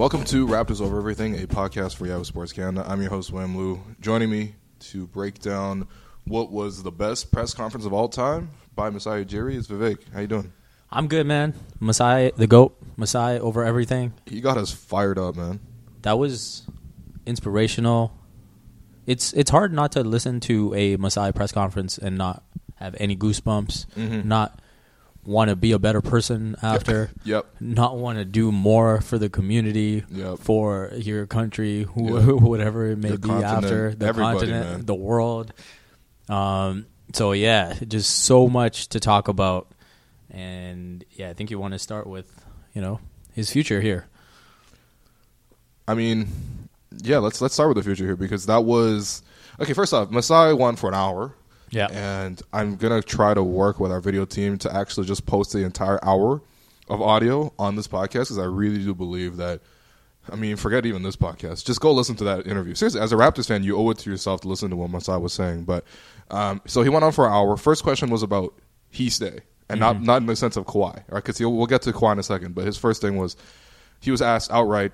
Welcome to Raptors Over Everything, a podcast for Yahoo Sports Canada. I'm your host, William Lou. Joining me to break down what was the best press conference of all time by Masai Ujiri is Vivek. How you doing? I'm good, man. Masai, the goat, Masai over everything. He got us fired up, man. That was inspirational. It's it's hard not to listen to a Masai press conference and not have any goosebumps, Mm-hmm. not want to be a better person after, Yep. not want to do more for the community, Yep. for your country, who, Yeah. whatever it may Your be after the continent, man. the world. Um, so yeah, just so much to talk about, and yeah, I think you want to start with you know his future here. I mean, yeah, let's let's start with the future here because that was okay. First off, Masai won for an hour. Yeah. and I'm gonna try to work with our video team to actually just post the entire hour of audio on this podcast because I really do believe that. I mean, forget even this podcast. Just go listen to that interview. Seriously, as a Raptors fan, you owe it to yourself to listen to what Masai was saying. But um, so he went on for an hour. First question was about he stay, and not not in the sense of Kawhi, right? Because we'll get to Kawhi in a second. But his first thing was he was asked outright,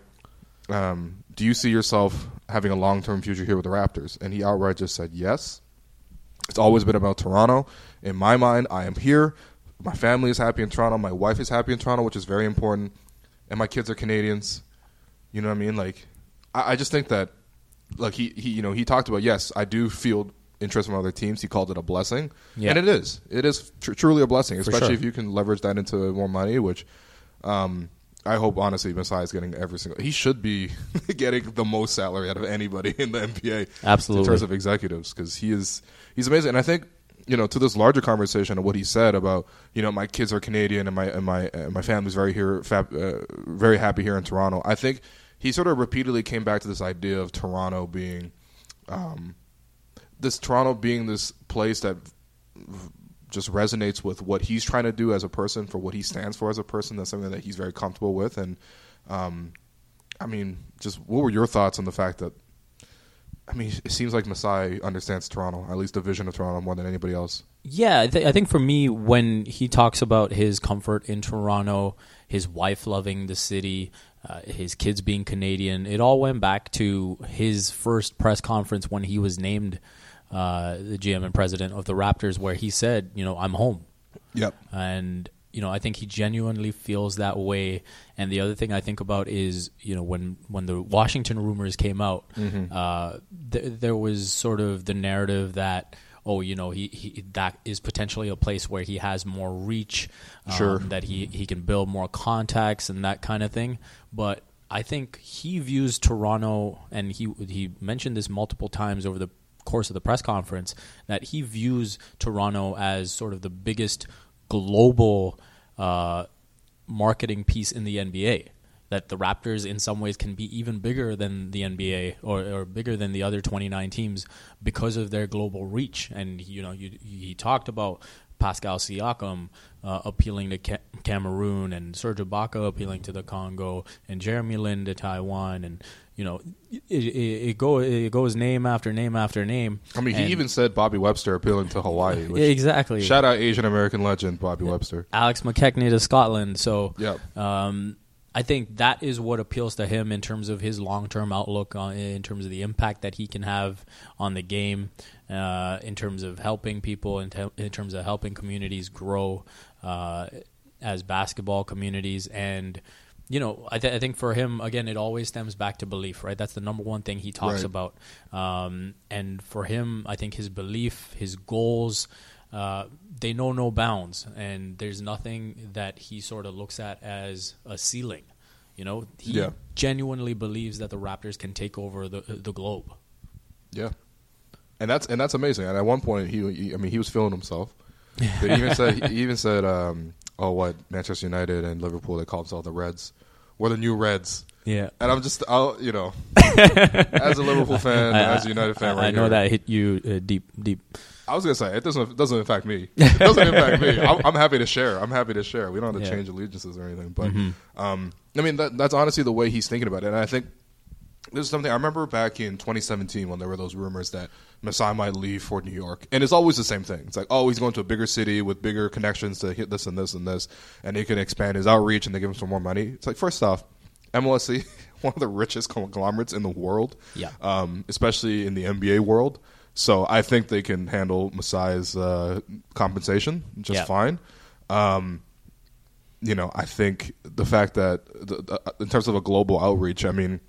um, "Do you see yourself having a long term future here with the Raptors?" And he outright just said yes. It's always been about Toronto. In my mind, I am here. My family is happy in Toronto. My wife is happy in Toronto, which is very important. And my kids are Canadians. You know what I mean? Like, I, I just think that, like he, he, you know, he talked about yes, I do feel interest from other teams. He called it a blessing, Yeah. and it is. It is tr- truly a blessing, especially sure. if you can leverage that into more money. Which, um, I hope honestly, Masai is getting every single. He should be getting the most salary out of anybody in the NBA. Absolutely. in terms of executives, because he is he's amazing. And I think you know to this larger conversation of what he said about you know my kids are Canadian and my and my and my family's very here, uh, very happy here in Toronto. I think he sort of repeatedly came back to this idea of Toronto being, um, this Toronto being this place that just resonates with what he's trying to do as a person, for what he stands for as a person. That's something that he's very comfortable with. And um, I mean, just what were your thoughts on the fact that? I mean, it seems like Masai understands Toronto, at least the vision of Toronto, more than anybody else. Yeah, I, th- I think for me, when he talks about his comfort in Toronto, his wife loving the city, uh, his kids being Canadian, it all went back to his first press conference when he was named uh, the GM and president of the Raptors, where he said, "You know, I'm home." Yep. and you know I think he genuinely feels that way. And the other thing I think about is you know when when the Washington rumors came out, uh, th- there was sort of the narrative that. Oh, you know, he, he that is potentially a place where he has more reach, um, Sure. that he, he can build more contacts and that kind of thing. But I think he views Toronto, and he he mentioned this multiple times over the course of the press conference that he views Toronto as sort of the biggest global uh, marketing piece in the NBA. That the Raptors, in some ways, can be even bigger than the NBA or, or bigger than the other 29 teams because of their global reach. And you know, you, he talked about Pascal Siakam uh, appealing to Ca- Cameroon and Serge Ibaka appealing to the Congo and Jeremy Lin to Taiwan and you know it, it, it go it goes name after name after name. I mean, he even said Bobby Webster appealing to Hawaii. Which, exactly Shout out Asian American legend Bobby Webster. Alex McKechnie to Scotland. So Yep. um, I think that is what appeals to him in terms of his long term outlook, on, in terms of the impact that he can have on the game, uh, in terms of helping people, in, te- in terms of helping communities grow uh, as basketball communities. And, you know, I, th- I think for him, again, it always stems back to belief, right? That's the number one thing he talks Right. about. Um, and for him, I think his belief, his goals, uh, they know no bounds, and there's nothing that he sort of looks at as a ceiling. You know, he Yeah. genuinely believes that the Raptors can take over the the globe. Yeah, and that's and that's amazing. And at one point, he, he I mean, he was feeling himself. Even said he even said, um, "Oh, what Manchester United and Liverpool they call themselves the Reds. We're the new Reds." Yeah. And I'm just, I'll, you know, as a Liverpool fan, as a United fan, I, right I know here, that hit you uh, deep, deep. I was gonna say it doesn't it doesn't affect me. It doesn't impact me. I'm, I'm happy to share. I'm happy to share. We don't have to Yeah. change allegiances or anything. But um, I mean, that, that's honestly the way he's thinking about it. And I think this is something I remember back in 2017 when there were those rumors that Masai might leave for New York, and it's always the same thing. It's like, oh, he's going to a bigger city with bigger connections to hit this and this and this, and he can expand his outreach, and they give him some more money. It's like, first off, MLSE, one of the richest conglomerates in the world, Yeah. um, especially in the NBA world. So I think they can handle Masai's uh, compensation just Yeah. fine. Um, you know, I think the fact that the, the, in terms of a global outreach, I mean,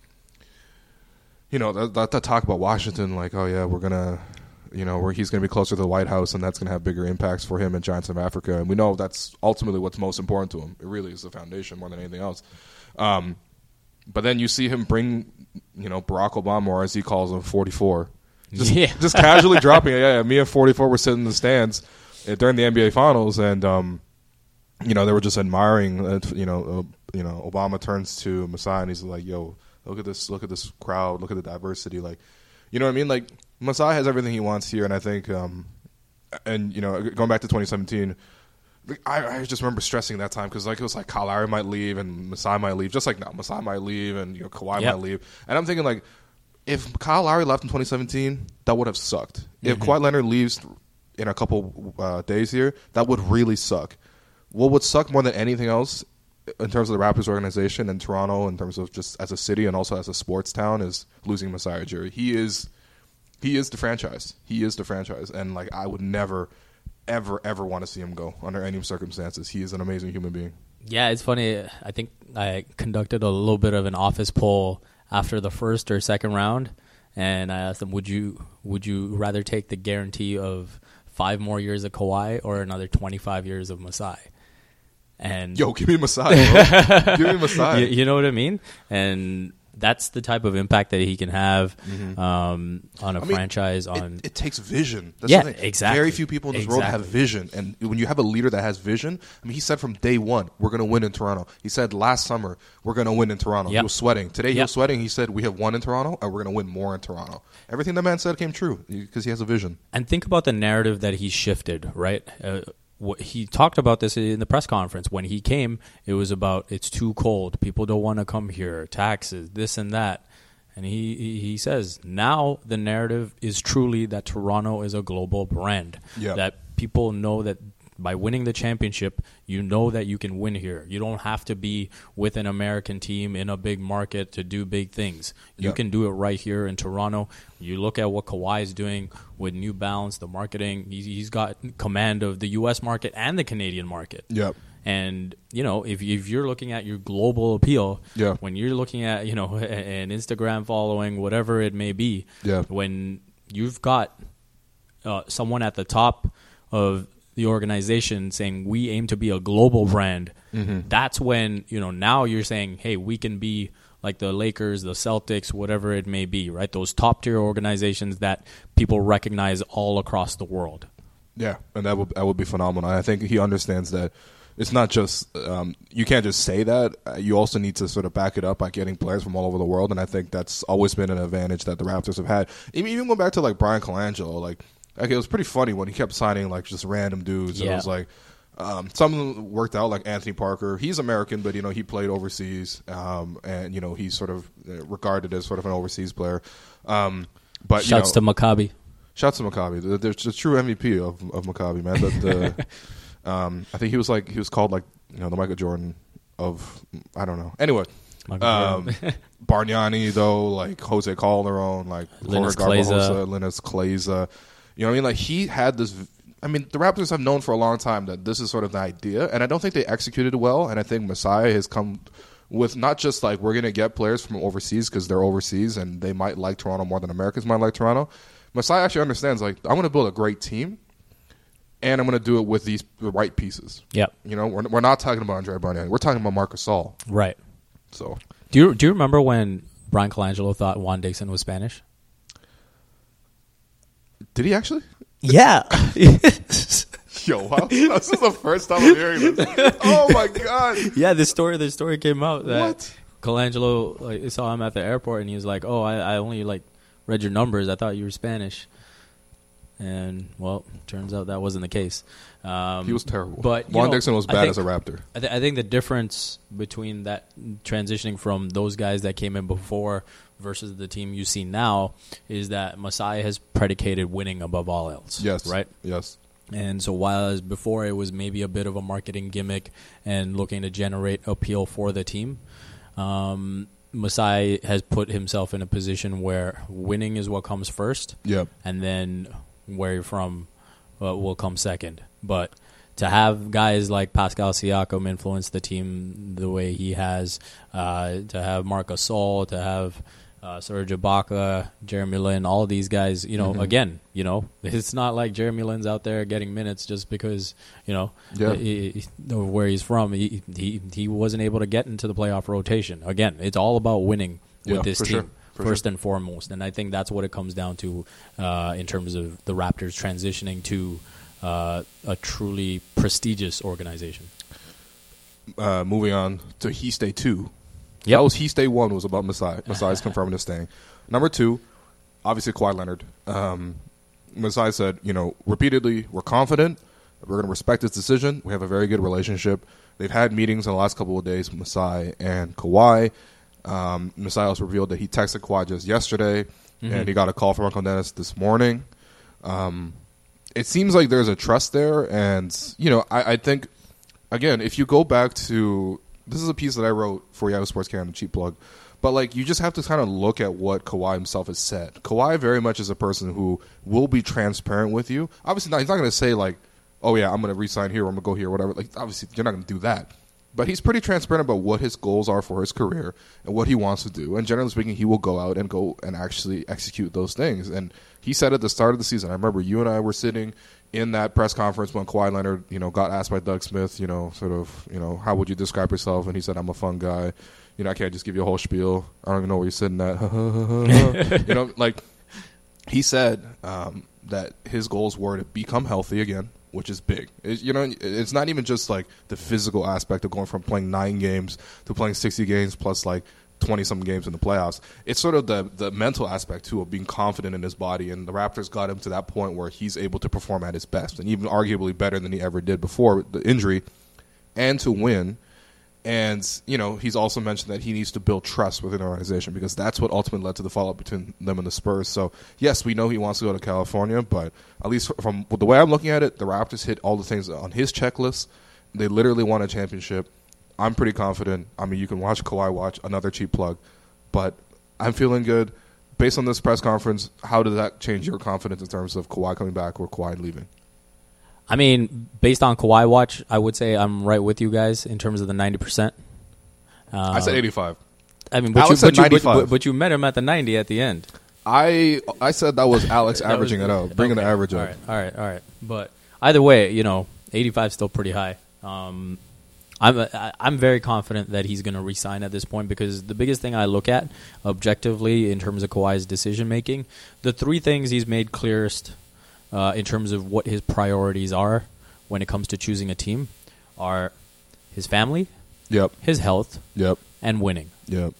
you know, that, that, that talk about Washington, like, oh yeah, we're gonna, you know, where he's gonna be closer to the White House, and that's gonna have bigger impacts for him and Giants of Africa, and we know that's ultimately what's most important to him. It really is the foundation more than anything else. Um, but then you see him bring, you know, Barack Obama, or as he calls him, forty four, just Yeah. just casually dropping it. Yeah, yeah, me and forty four were sitting in the stands uh, during the NBA Finals, and um, you know, they were just admiring. Uh, you know, uh, you know, Obama turns to Masai and he's like, "Yo, look at this! Look at this crowd! Look at the diversity! Like, you know what I mean? Like, Masai has everything he wants here, and I think, um, and you know, going back to 2017." like, I, I just remember stressing that time because like it was like Kyle Lowry might leave and Masai might leave, just like now Masai might leave and you know Kawhi Yep. might leave, and I'm thinking like if Kyle Lowry left in 2017, that would have sucked. If Kawhi Leonard leaves in a couple uh, days here, that would really suck. What would suck more than anything else in terms of the Raptors organization and Toronto, in terms of just as a city and also as a sports town, is losing Masai Ujiri. He is, he is the franchise. He is the franchise, and like I would never, ever, ever want to see him go under any circumstances. He is an amazing human being. Yeah, it's funny. I think I conducted a little bit of an office poll after the first or second round, and I asked them, "Would you would you rather take the guarantee of five more years of Kawhi or another twenty five years of Masai?" And Yo, give me Masai, bro. give me Masai. you, you know what I mean? And that's the type of impact that he can have um, on a Mm-hmm. Mean, franchise. On it, takes vision. That's Yeah, exactly. Very few people in this world have vision, and when you have a leader that has vision, I mean, he said from day one, "We're going to win in Toronto." He said last summer, "We're going to win in Toronto." He was sweating. Today, he was sweating. He said, "We have won in Toronto, and we're going to win more in Toronto." Everything the man said came true because he has a vision. and think about the narrative that he shifted right uh, what he talked about this in the press conference. When he came it was about it's too cold. People don't want to come here. Taxes this and that. And he he says now the narrative is truly that Toronto is a global brand. Yeah. that people know that by winning the championship, you know that you can win here. You don't have to be with an American team in a big market to do big things. You Yeah. can do it right here in Toronto. You look at what Kawhi is doing with New Balance, the marketing. He's, he's got command of the U.S. market and the Canadian market. Yep. And you know, if if you're looking at your global appeal, Yeah. when you're looking at you know an Instagram following, whatever it may be, Yeah. when you've got uh, someone at the top of the organization saying we aim to be a global brand, Mm-hmm. that's when you know now you're saying, hey, we can be like the Lakers, the Celtics, whatever it may be, right? Those top tier organizations that people recognize all across the world. Yeah, and that would that would be phenomenal. I think he understands that it's not just um, you can't just say that. You also need to sort of back it up by getting players from all over the world, and I think that's always been an advantage that the Raptors have had. Even, even going back to like Brian Colangelo, like like it was pretty funny when he kept signing like just random dudes. And it was like um, some of them worked out, like Anthony Parker. He's American, but you know he played overseas, um, and you know he's sort of uh, regarded as sort of an overseas player. Um, but you Shouts know, to Maccabi. Shouts to Maccabi. The, the, the true MVP of of Maccabi, man. The, the, um, I think he was like he was called like you know the Michael Jordan of I don't know. Anyway, um, Bargnani though, like Jose Calderon, like Linus. Garbajosa, Linas Kleiza. You know what I mean? Like he had this. I mean, the Raptors have known for a long time that this is sort of the idea, and I don't think they executed well. And I think Masai has come with not just like we're going to get players from overseas because they're overseas and they might like Toronto more than Americans might like Toronto. Masai actually understands like I'm going to build a great team, and I'm going to do it with these the right pieces. Yep. You know, we're, we're not talking about Andrea Bargnani. We're talking about Marc Gasol. Right. So Do you do you remember when Brian Colangelo thought Juan Dixon was Spanish? Did he actually? Yeah. Yo, wow. this is the first time I'm hearing this. Oh my god. yeah, this story this story came out that What? Colangelo like, saw him at the airport and he was like, "Oh, I, I only like read your numbers. I thought you were Spanish." And well, turns out that wasn't the case. Um, He was terrible. But Juan know, Dixon was bad think- as a Raptor. I, th- I think the difference between that transitioning from those guys that came in before versus the team you see now is that Masai has predicated winning above all else. Yes. Right? Yes. And so, while as before it was maybe a bit of a marketing gimmick and looking to generate appeal for the team, um, Masai has put himself in a position where winning is what comes first, Yep. and then where you're from uh, will come second. But to have guys like Pascal Siakam influence the team the way he has, uh, to have Marc Gasol, to have uh, Serge Ibaka, Jeremy Lin, all of these guys, you know, again, you know, it's not like Jeremy Lin's out there getting minutes just because, you know, Yeah. he- he- where he's from. He, he he wasn't able to get into the playoff rotation. Again, it's all about winning with Yeah, this team sure. First sure. and foremost, and I think that's what it comes down to uh, in terms of the Raptors transitioning to uh, a truly prestigious organization. Uh, moving on to He Stay 2. Yep. That was He Stay 1 was about Masai. Masai's confirming his staying. Number two, obviously Kawhi Leonard. Um, Masai said, you know, repeatedly, we're confident. We're going to respect his decision. We have a very good relationship. They've had meetings in the last couple of days, Masai and Kawhi. Um, Masai also revealed that he texted Kawhi just yesterday, and he got a call from Uncle Dennis this morning. Um, it seems like there's a trust there, and you know, I, I think again, if you go back to this is a piece that I wrote for Yahoo Sports Canada, cheap plug, but like you just have to kind of look at what Kawhi himself has said. Kawhi very much is a person who will be transparent with you. Obviously, not, he's not going to say like, "Oh yeah, I'm going to resign here, I'm going to go here, whatever." Like, obviously, you're not going to do that. But he's pretty transparent about what his goals are for his career and what he wants to do. And generally speaking, he will go out and go and actually execute those things. And he said at the start of the season, I remember you and I were sitting in that press conference when Kawhi Leonard, you know, got asked by Doug Smith, you know, sort of, you know, how would you describe yourself? And he said, I'm a fun guy. You know, I can't just give you a whole spiel. I don't even know where you're sitting at. you know, like he said um, that his goals were to become healthy again, which is big. It- you know, it's not even just like the physical aspect of going from playing nine games to playing sixty games plus like twenty some games in the playoffs. It's sort of the the mental aspect too of being confident in his body, and the Raptors got him to that point where he's able to perform at his best, and even arguably better than he ever did before the injury, and to win. And you know, he's also mentioned that he needs to build trust within the organization because that's what ultimately led to the fallout between them and the Spurs. So yes, we know he wants to go to California, but at least from the way I'm looking at it, the Raptors hit all the things on his checklist. They literally won a championship. I'm pretty confident. I mean, you can watch Kawhi watch another cheap plug, but I'm feeling good. Based on this press conference, how does that change your confidence in terms of Kawhi coming back or Kawhi leaving? I mean, based on Kawhi watch, I would say I'm right with you guys in terms of the ninety percent. I said 85. I mean, but you, Alex said but, you, but, 95. but, you met him at the ninety at the end. I I said that was Alex That was- averaging it out, bringing the average all up. right, all right, all right. But either way, you know, 85 is still pretty high. Um, I'm I- I'm very confident that he's going to resign at this point because the biggest thing I look at objectively in terms of Kawhi's decision making, the three things he's made clearest uh, in terms of what his priorities are when it comes to choosing a team are his family, Yep, his health, yep, and winning. yep.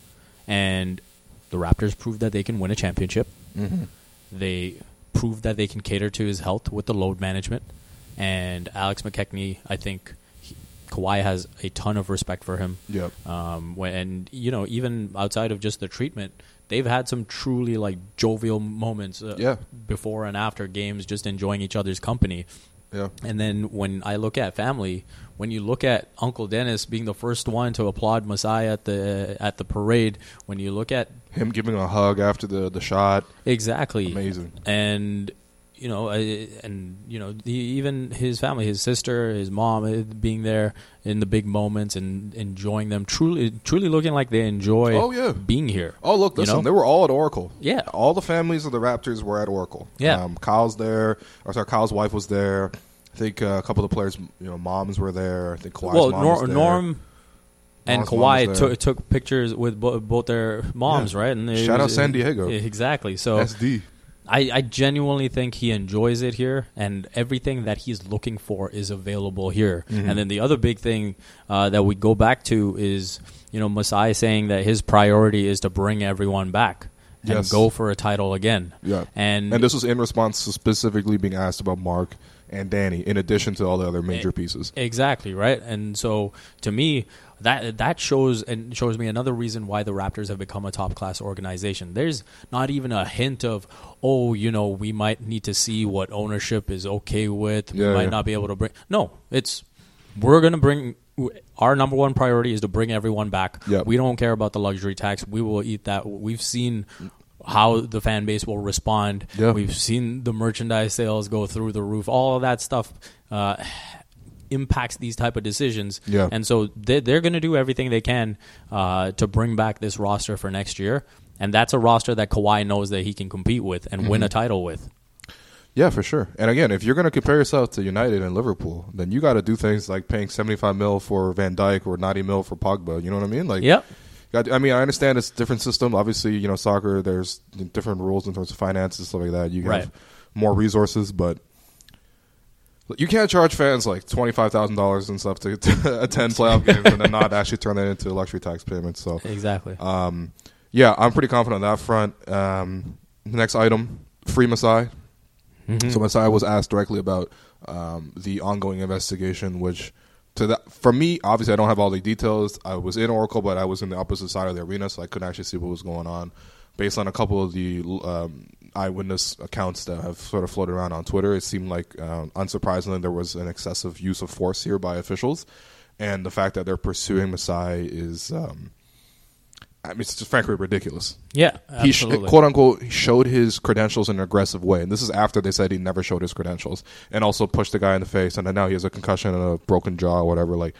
And the Raptors proved that they can win a championship. Mm-hmm. They proved that they can cater to his health with the load management. And Alex McKechnie, I think Kawhi has a ton of respect for him. Yep. Um, when, and you know, even outside of just the treatment, they've had some truly like jovial moments uh, Yeah. before and after games, just enjoying each other's company. Yeah. And then when I look at family, when you look at Uncle Dennis being the first one to applaud Masai at the at the parade, when you look at Him giving a hug after the the shot. exactly Amazing. and you know, and you know, the, even his family, his sister, his mom, uh, being there in the big moments and enjoying them, truly, truly looking like they enjoy. Oh, yeah. being here. Oh look, You listen, know? they were all at Oracle. Yeah. all the families of the Raptors were at Oracle. Yeah. um, Kyle's there. Or sorry, Kyle's wife was there. I think uh, a couple of the players, you know, moms were there. I think Kawhi's well, mom Nor- was there. Norm and Kawhi was took took pictures with bo- both their moms, Yeah. right? And Shout out San Diego. Exactly. So SD. I, I genuinely think he enjoys it here, and everything that he's looking for is available here. Mm-hmm. And then the other big thing uh, that we go back to is, you know, Masai saying that his priority is to bring everyone back and Yes. go for a title again. Yeah, And, and this was in response to specifically being asked about Mark and Danny, in addition to all the other major pieces. Exactly right, and so to me, that that shows and shows me another reason why the Raptors have become a top class organization. There's not even a hint of, oh, you know, we might need to see what ownership is okay with. We might yeah. not be able to bring. No, it's we're gonna bring. Our number one priority is to bring everyone back. Yep. We don't care about the luxury tax. We will eat that. We've seen how the fan base will respond. Yeah. We've seen the merchandise sales go through the roof. All of that stuff uh, impacts these type of decisions. Yeah. And so they, they're going to do everything they can uh, to bring back this roster for next year. And that's a roster that Kawhi knows that he can compete with and Mm-hmm. win a title with. Yeah, for sure. And again, if you're going to compare yourself to United and Liverpool, then you got to do things like paying 75 mil for Van Dijk or 90 mil for Pogba. You know what I mean? Like, Yep. I mean, I understand it's a different system. Obviously, you know, soccer, there's different rules in terms of finances, stuff like that. You Right. have more resources, but you can't charge fans like $25,000 and stuff to, to attend playoff games and then not actually turn that into luxury tax payments. So, Exactly. um, yeah, I'm pretty confident on that front. Um, next item, free Masai. So Masai was asked directly about um, the ongoing investigation, which to that for me, obviously, I don't have all the details. I was in Oracle, but I was in the opposite side of the arena, so I couldn't actually see what was going on. Based on a couple of the um, eyewitness accounts that have sort of floated around on Twitter, it seemed like, um, unsurprisingly, there was an excessive use of force here by officials, and the fact that they're pursuing Masai is. Um, I mean, it's just frankly ridiculous yeah, he sh- absolutely. quote unquote showed his credentials in an aggressive way, and this is after they said he never showed his credentials, and also pushed the guy in the face, and then now he has a concussion and a broken jaw or whatever. Like,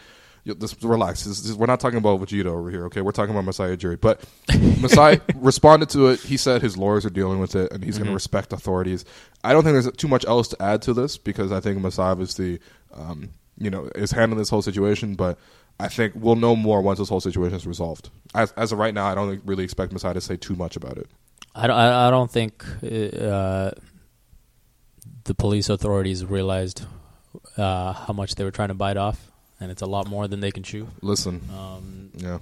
just relax. This, this- we're not talking about Vegeta over here, okay? We're talking about Masai Ujiri. But Masai responded to it. He said his lawyers are dealing with it, and he's going to respect authorities. I don't think there's too much else to add to this because I think Masai obviously, um, you know, is handling this whole situation, but. I think we'll know more once this whole situation is resolved. As, as of right now, I don't really expect Masai to say too much about it. I don't, I don't think uh, the police authorities realized uh, how much they were trying to bite off, and it's a lot more than they can chew. Listen, Um, yeah,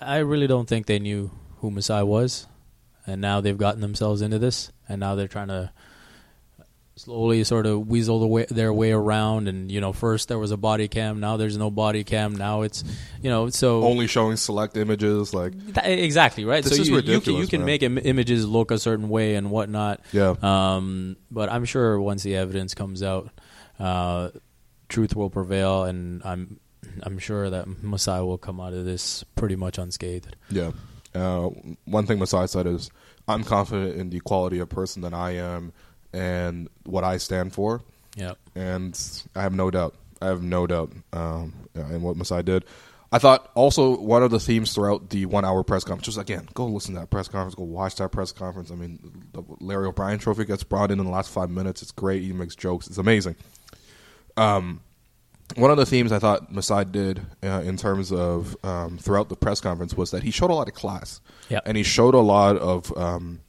I really don't think they knew who Masai was, and now they've gotten themselves into this, and now they're trying to slowly sort of weasel the way, their way around. And you know, first there was a body cam, now there's no body cam. Now it's you know, so only showing select images. Like, Th- exactly right. This so is you, you can ridiculous, you can make Im- images look a certain way and whatnot. yeah, Um, but I'm sure once the evidence comes out, uh, truth will prevail, and I'm I'm sure that Masai will come out of this pretty much unscathed. yeah. Uh, one thing Masai said is, "I'm confident in the quality of person that I am and what I stand for, Yeah. and I have no doubt. I have no doubt um, in what Masai did." I thought also one of the themes throughout the one-hour press conference was again, go listen to that press conference, go watch that press conference. I mean, the Larry O'Brien Trophy gets brought in in the last five minutes. It's great. He makes jokes. It's amazing. Um, one of the themes I thought Masai did uh, in terms of um, throughout the press conference was that he showed a lot of class, Yep. and he showed a lot of. Um,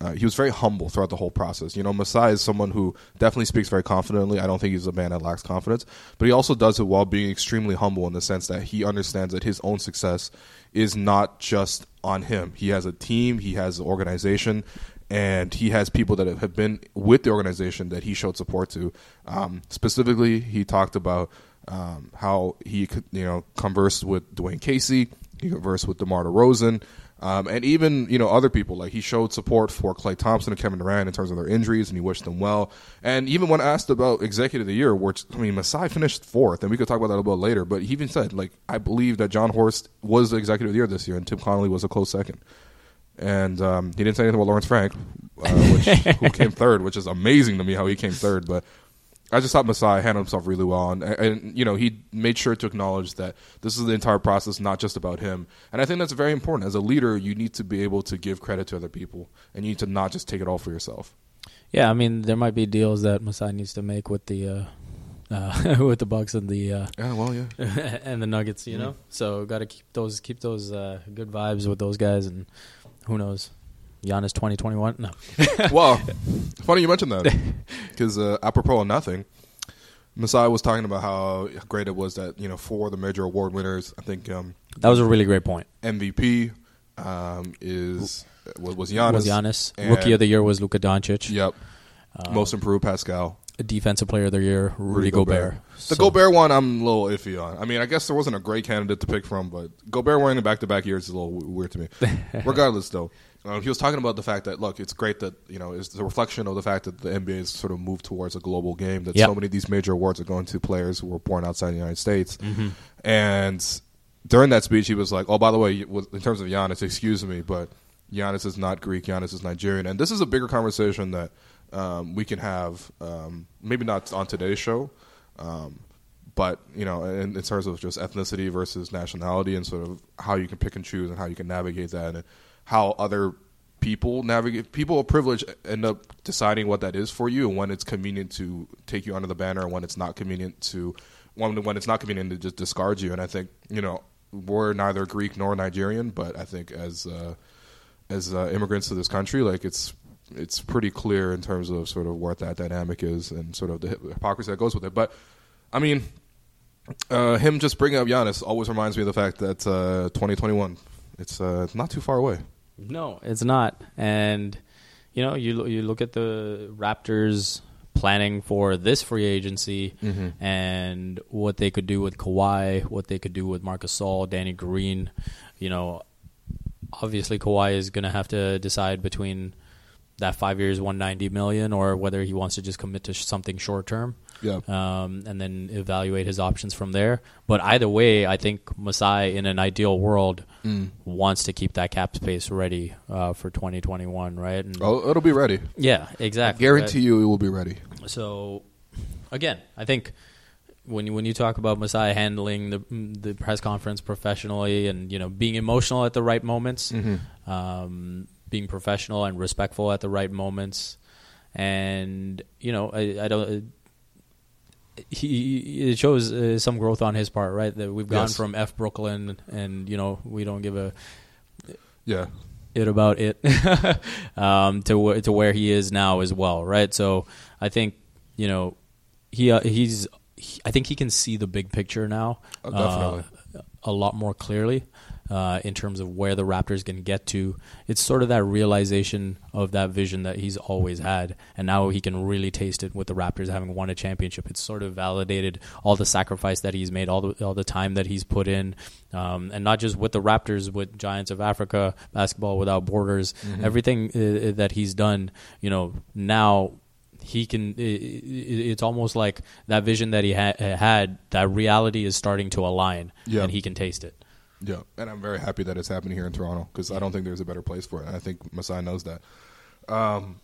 uh, he was very humble throughout the whole process. You know, Masai is someone who definitely speaks very confidently. I don't think he's a man that lacks confidence, but he also does it while being extremely humble in the sense that he understands that his own success is not just on him. He has a team, he has an organization, and he has people that have been with the organization that he showed support to. Um, specifically, he talked about um, how he you know, conversed with Dwayne Casey, he conversed with DeMar DeRozan, um, and even you know other people. Like he showed support for Klay Thompson and Kevin Durant in terms of their injuries, and he wished them well. And even when asked about Executive of the Year, which I mean, Masai finished fourth, and we could talk about that a little bit later. But he even said, like, I believe that Jon Horst was the Executive of the Year this year, and Tim Connelly was a close second. And um, he didn't say anything about Lawrence Frank, uh, which, who came third, which is amazing to me how he came third. But I just thought Masai handled himself really well, and, and you know he made sure to acknowledge that this is the entire process, not just about him. And I think that's very important. As a leader, you need to be able to give credit to other people, and you need to not just take it all for yourself. Yeah, I mean, there might be deals that Masai needs to make with the uh, uh, with the Bucks and the uh, Yeah, well, yeah. and the Nuggets. You know, so got to keep those keep those uh, good vibes with those guys, and who knows, Giannis twenty twenty one. No, well, funny you mentioned that because uh, apropos of nothing, Masai was talking about how great it was that you know for the major award winners, I think um, that was a really great point. MVP um, is was, was Giannis. Was Giannis rookie of the year was Luka Doncic. Yep. Most improved Pascal. Defensive player of the year Rudy, Gobert. The So- Gobert one, I'm a little iffy on. I mean, I guess there wasn't a great candidate to pick from, but Gobert winning back to back years is a little weird to me. Regardless, though, uh, he was talking about the fact that look, it's great that you know it's a reflection of the fact that the NBA has sort of moved towards a global game. That Yep. so many of these major awards are going to players who were born outside the United States, Mm-hmm. and during that speech, he was like, "Oh, by the way, in terms of Giannis, excuse me, but Giannis is not Greek. Giannis is Nigerian." And this is a bigger conversation that um, we can have, um, maybe not on today's show, um, but you know, in, in terms of just ethnicity versus nationality, and sort of how you can pick and choose and how you can navigate that, and how other people navigate people of privilege end up deciding what that is for you and when it's convenient to take you under the banner and when it's not convenient to when, when it's not convenient to just discard you. And i think you know we're neither greek nor nigerian but i think as uh, as uh, immigrants to this country like it's it's pretty clear in terms of sort of what that dynamic is and sort of the hypocrisy that goes with it but i mean uh, him just bringing up Giannis always reminds me of the fact that uh, 2021 it's uh, not too far away No, it's not. And you know, you you look at the Raptors planning for this free agency and what they could do with Kawhi, what they could do with Marcus Gasol, Danny Green. You know, obviously Kawhi is going to have to decide between that five years, one ninety million, or whether he wants to just commit to sh- something short term. Yeah. Um, and then evaluate his options from there. But either way, I think Masai, in an ideal world, wants to keep that cap space ready uh, for 2021, right? And oh it'll be ready yeah, exactly. guarantee you it will be ready? So, again, I think when you, when you talk about Masai handling the the press conference professionally and you know being emotional at the right moments, um, being professional and respectful at the right moments, and you know I, I don't. He it shows uh, some growth on his part, right? That we've gone Yes. from F Brooklyn, and you know we don't give a yeah it about it um, to wh- to where he is now as well, right? So I think you know he uh, he's he, I think he can see the big picture now, Oh, definitely. uh, a lot more clearly uh, in terms of where the Raptors can get to. It's sort of that realization of that vision that he's always had, and now he can really taste it with the Raptors having won a championship. It's sort of validated all the sacrifice that he's made, all the all the time that he's put in, um, and not just with the Raptors, with Giants of Africa, basketball without borders, everything uh, that he's done. You know now he can it's almost like that vision that he ha- had that reality is starting to align Yeah. and he can taste it Yeah, and I'm very happy that it's happening here in Toronto because I don't think there's a better place for it, and I think Masai knows that. Um,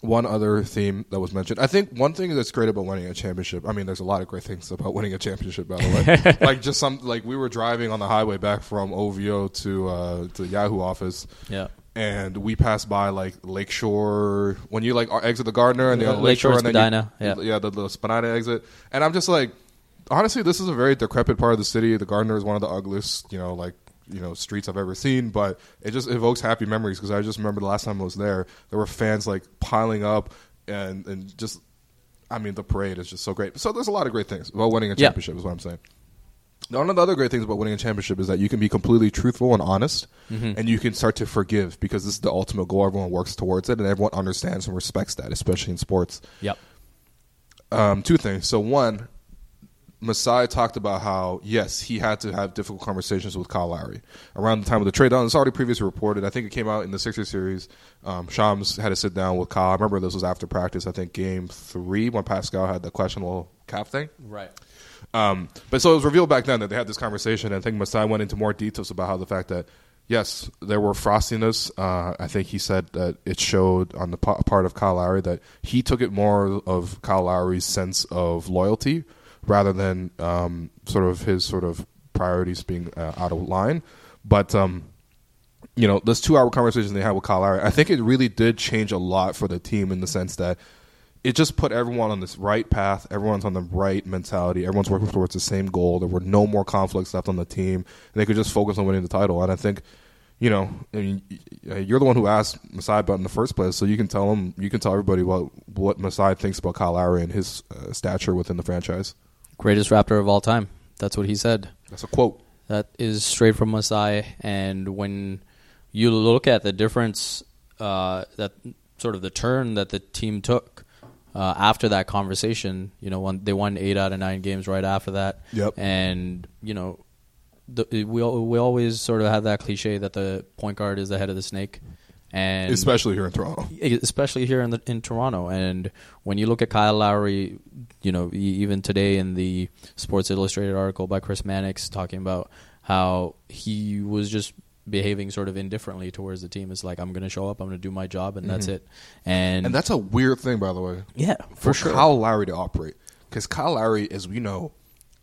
one other theme that was mentioned, I think one thing that's great about winning a championship. I mean, there's a lot of great things about winning a championship. By the way, like just some like we were driving on the highway back from OVO to uh, to the Yahoo office. yeah And we passed by like Lakeshore when you like exit the Gardiner and the Lakeshore Lakeshore, and then Spadina, you, yeah. yeah, the, the Spadina exit. And I'm just like, honestly, this is a very decrepit part of the city. The Gardiner is one of the ugliest, you know, like you know streets I've ever seen. But it just evokes happy memories because I just remember the last time I was there, there were fans like piling up and and just, I mean, the parade is just so great. So there's a lot of great things about winning a Yeah. championship. Is what I'm saying. One of the other great things about winning a championship is that you can be completely truthful and honest, and you can start to forgive because this is the ultimate goal. Everyone works towards it, and everyone understands and respects that, especially in sports yep um, two things. So one, Masai talked about how yes, he had to have difficult conversations with Kyle Lowry around the time of the trade down. It's already previously reported. I think it came out in the Sixers series. Um, Shams had to sit down with Kyle. I remember this was after practice. I think game three when Pascal had the questionable calf thing. right Um, but so it was revealed back then that they had this conversation. And I think Masai went into more details about how the fact that yes, there were frostiness. Uh, I think he said that it showed on the pa- part of Kyle Lowry that he took it more of Kyle Lowry's sense of loyalty rather than um, sort of his sort of priorities being uh, out of line. But um, you know, this two hour conversation they had with Kyle Lowry, I think it really did change a lot for the team in the sense that it just put everyone on this right path. Everyone's on the right mentality. Everyone's working towards the same goal. There were no more conflicts left on the team, and they could just focus on winning the title. And I think, you know, I mean, you're the one who asked Masai about in the first place, so you can tell him, you can tell everybody what what Masai thinks about Kyle Lowry and his uh, stature within the franchise. Greatest Raptor of all time. That's what he said. That's a quote. That is straight from Masai. And when you look at the difference, uh, that sort of the turn that the team took uh, after that conversation, you know, when they won eight out of nine games right after that. Yep. And you know, the, we we always sort of have that cliche that the point guard is the head of the snake, and especially here in Toronto, especially here in the, in Toronto. And when you look at Kyle Lowry, you know, even today in the Sports Illustrated article by Chris Mannix talking about how he was just behaving sort of indifferently towards the team. It's like I'm going to show up, I'm going to do my job, and mm-hmm. that's it. And and that's a weird thing, by the way. Yeah, for, for sure. Kyle Lowry to operate because Kyle Lowry, as we know,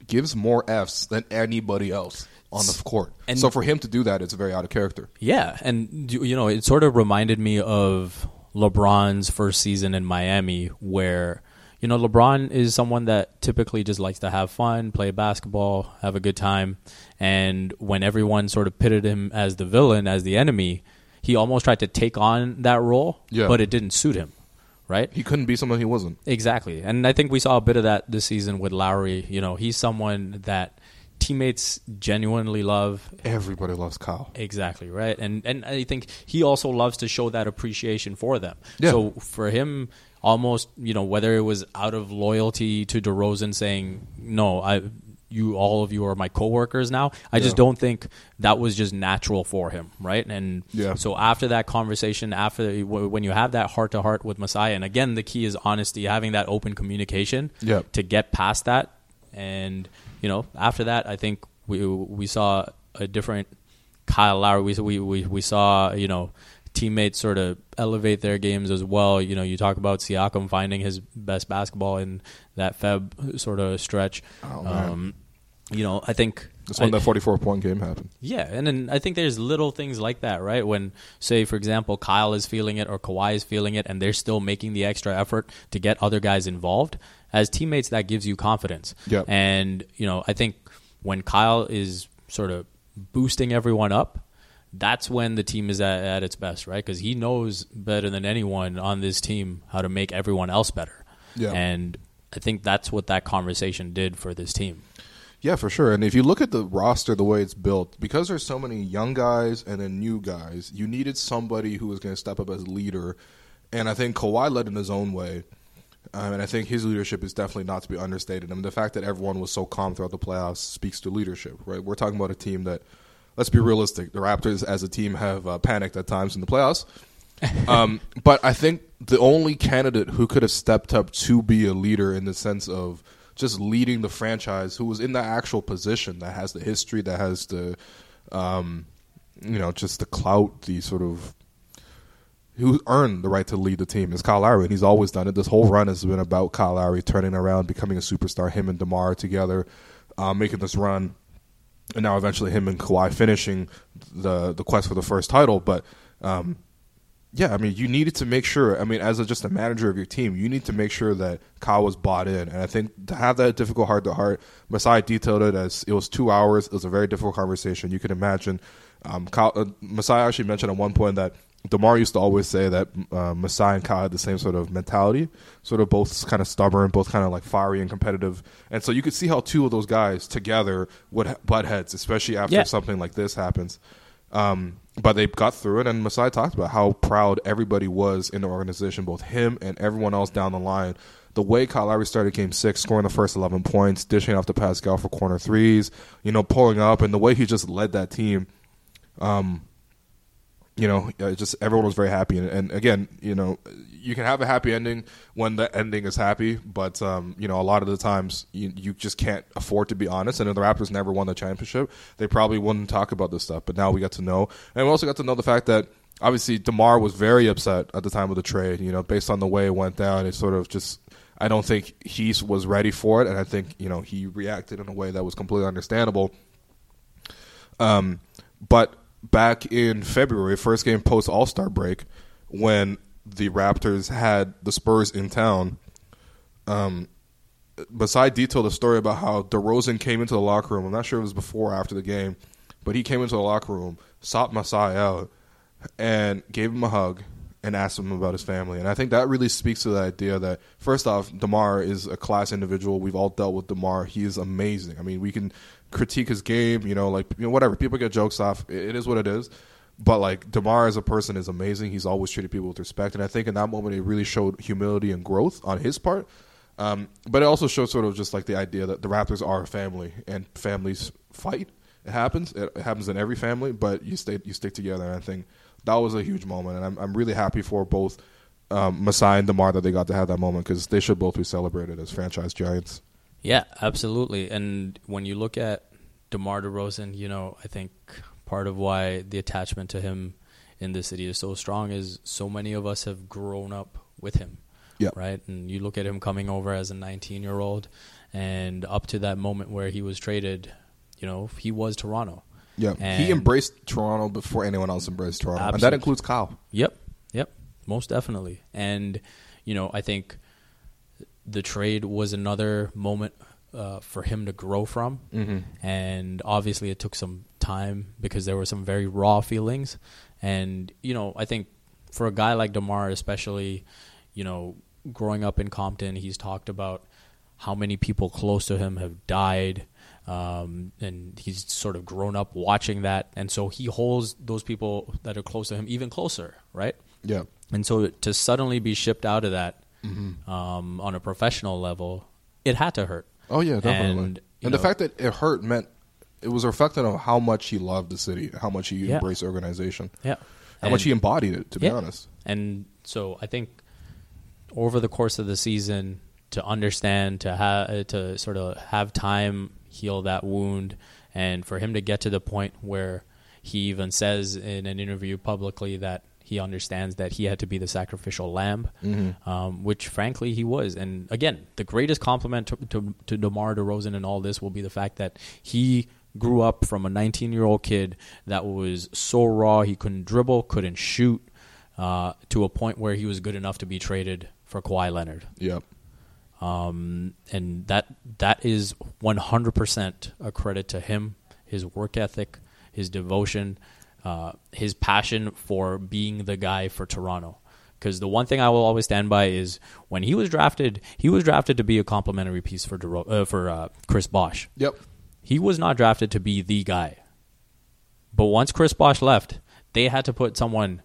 gives more Fs than anybody else on the court. And so for him to do that, it's very out of character. Yeah, and you know, it sort of reminded me of LeBron's first season in Miami, where you know LeBron is someone that typically just likes to have fun, play basketball, have a good time, and when everyone sort of pitted him as the villain, as the enemy, he almost tried to take on that role, yeah. but it didn't suit him. Right? He couldn't be someone he wasn't. Exactly. And I think we saw a bit of that this season with Lowry. You know, he's someone that teammates genuinely love. Everybody loves Kyle. Exactly right, and and I think he also loves to show that appreciation for them. Yeah. So for him, almost you know whether it was out of loyalty to DeRozan saying no, I you all of you are my coworkers now. I yeah. just don't think that was just natural for him, right? And yeah. so after that conversation, after when you have that heart to heart with Masai, and again the key is honesty, having that open communication yeah. to get past that and you know, after that, I think we we saw a different Kyle Lowry. We we we, we saw you know teammates sort of elevate their games as well. You know, you talk about Siakam finding his best basketball in that Feb sort of stretch. Oh, um, you know, I think that's when I, that 44 point game happened. Yeah, and then I think there's little things like that, right? When, say, for example, Kyle is feeling it or Kawhi is feeling it, and they're still making the extra effort to get other guys involved as teammates, that gives you confidence. Yep. And, you know, I think when Kyle is sort of boosting everyone up, that's when the team is at, at its best, right? Because he knows better than anyone on this team how to make everyone else better. Yeah. And I think that's what that conversation did for this team. Yeah, for sure. And if you look at the roster the way it's built, because there's so many young guys and then new guys, you needed somebody who was going to step up as leader. And I think Kawhi led in his own way. Um, and I think his leadership is definitely not to be understated. I mean, the fact that everyone was so calm throughout the playoffs speaks to leadership, right? We're talking about a team that, let's be realistic, the Raptors as a team have uh, panicked at times in the playoffs. um, but I think the only candidate who could have stepped up to be a leader in the sense of just leading the franchise, who was in the actual position, that has the history, that has the, um, you know, just the clout, the sort of who earned the right to lead the team is Kyle Lowry, and he's always done it. This whole run has been about Kyle Lowry turning around, becoming a superstar. Him and Demar together, uh, making this run, and now eventually him and Kawhi finishing the the quest for the first title. But um, yeah, I mean, you needed to make sure. I mean, as a, just a manager of your team, you need to make sure that Kyle was bought in. And I think to have that difficult heart to heart, Masai detailed it as it was two hours. It was a very difficult conversation. You can imagine. Um, Kyle, uh, Masai actually mentioned at one point that Demar used to always say that uh, Masai and Kyle had the same sort of mentality, sort of both kind of stubborn, both kind of like fiery and competitive. And so you could see how two of those guys together would butt heads, especially after yeah. something like this happens. Um, but they got through it, and Masai talked about how proud everybody was in the organization, both him and everyone else down the line. The way Kyle Lowry started Game Six, scoring the first eleven points, dishing off to Pascal for corner threes, you know, pulling up, and the way he just led that team. Um, you know, just everyone was very happy. And, and, again, you know, you can have a happy ending when the ending is happy, but um, you know, a lot of the times you, you just can't afford to be honest. And the Raptors never won the championship, they probably wouldn't talk about this stuff. But now we got to know, and we also got to know the fact that obviously Demar was very upset at the time of the trade. You know, based on the way it went down, it sort of just. I don't think he was ready for it, and I think you know he reacted in a way that was completely understandable. Um, but back in February, first game post All Star break, when the Raptors had the Spurs in town, um, Masai detailed a story about how DeRozan came into the locker room. I'm not sure if it was before or after the game, but he came into the locker room, sought Masai out, and gave him a hug and asked him about his family. And I think that really speaks to the idea that first off, Demar is a class individual. We've all dealt with Demar. He is amazing. I mean, we can critique his game, you know, like you know, whatever. People get jokes off. It, is what it is. But like Demar as a person is amazing. He's always treated people with respect, and I think in that moment it really showed humility and growth on his part. Um, but it also showed sort of just like the idea that the Raptors are a family and families fight. It happens. It happens in every family, but you stay you stick together. And I think that was a huge moment, and I'm I'm really happy for both um, Masai and Demar that they got to have that moment because they should both be celebrated as franchise giants. Yeah, absolutely. And when you look at DeMar DeRozan, you know, I think part of why the attachment to him in the city is so strong is so many of us have grown up with him. Yeah. Right? And you look at him coming over as a 19 year old, and up to that moment where he was traded, you know, he was Toronto. Yeah, And- he embraced Toronto before anyone else embraced Toronto, and that includes Kyle. Yep, yep, most definitely. And you know, I think the trade was another moment uh, for him to grow from, mm-hmm. and obviously it took some time because there were some very raw feelings. And you know, I think for a guy like Demar, especially, you know, growing up in Compton, he's talked about how many people close to him have died. Um, and he's sort of grown up watching that, and so he holds those people that are close to him even closer, right? Yeah, And so to suddenly be shipped out of that Mm-hmm. um, on a professional level, it had to hurt. Oh yeah, definitely. And, And, the know- fact that it hurt meant it was a reflection of how much he loved the city, how much he Yeah. embraced the organization, Yeah, how much he embodied it. To be honest, And so I think over the course of the season, to understand, to have, to sort of have time heal that wound, and for him to get to the point where he even says in an interview publicly that he understands that he had to be the sacrificial lamb, um, which frankly he was. And again, the greatest compliment to, to, to DeMar DeRozan and all this will be the fact that he grew up from a 19 year old kid that was so raw he couldn't dribble, couldn't shoot, uh, to a point where he was good enough to be traded for Kawhi Leonard. yep. Um, and that that is 100% a credit to him, his work ethic, his devotion, uh, his passion for being the guy for Toronto. Because the one thing I will always stand by is when he was drafted, he was drafted to be a complimentary piece for Dero- uh, for uh, Chris Bosh. Yep. He was not drafted to be the guy. But once Chris Bosh left, they had to put someone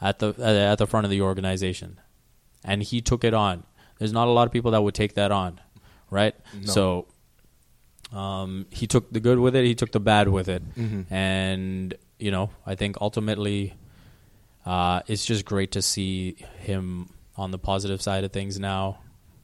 at the at the front of the organization, and he took it on. There's not a lot of people that would take that on, right? So, um, he took the good with it. He took the bad with it, and you know, I think ultimately, uh, it's just great to see him on the positive side of things now,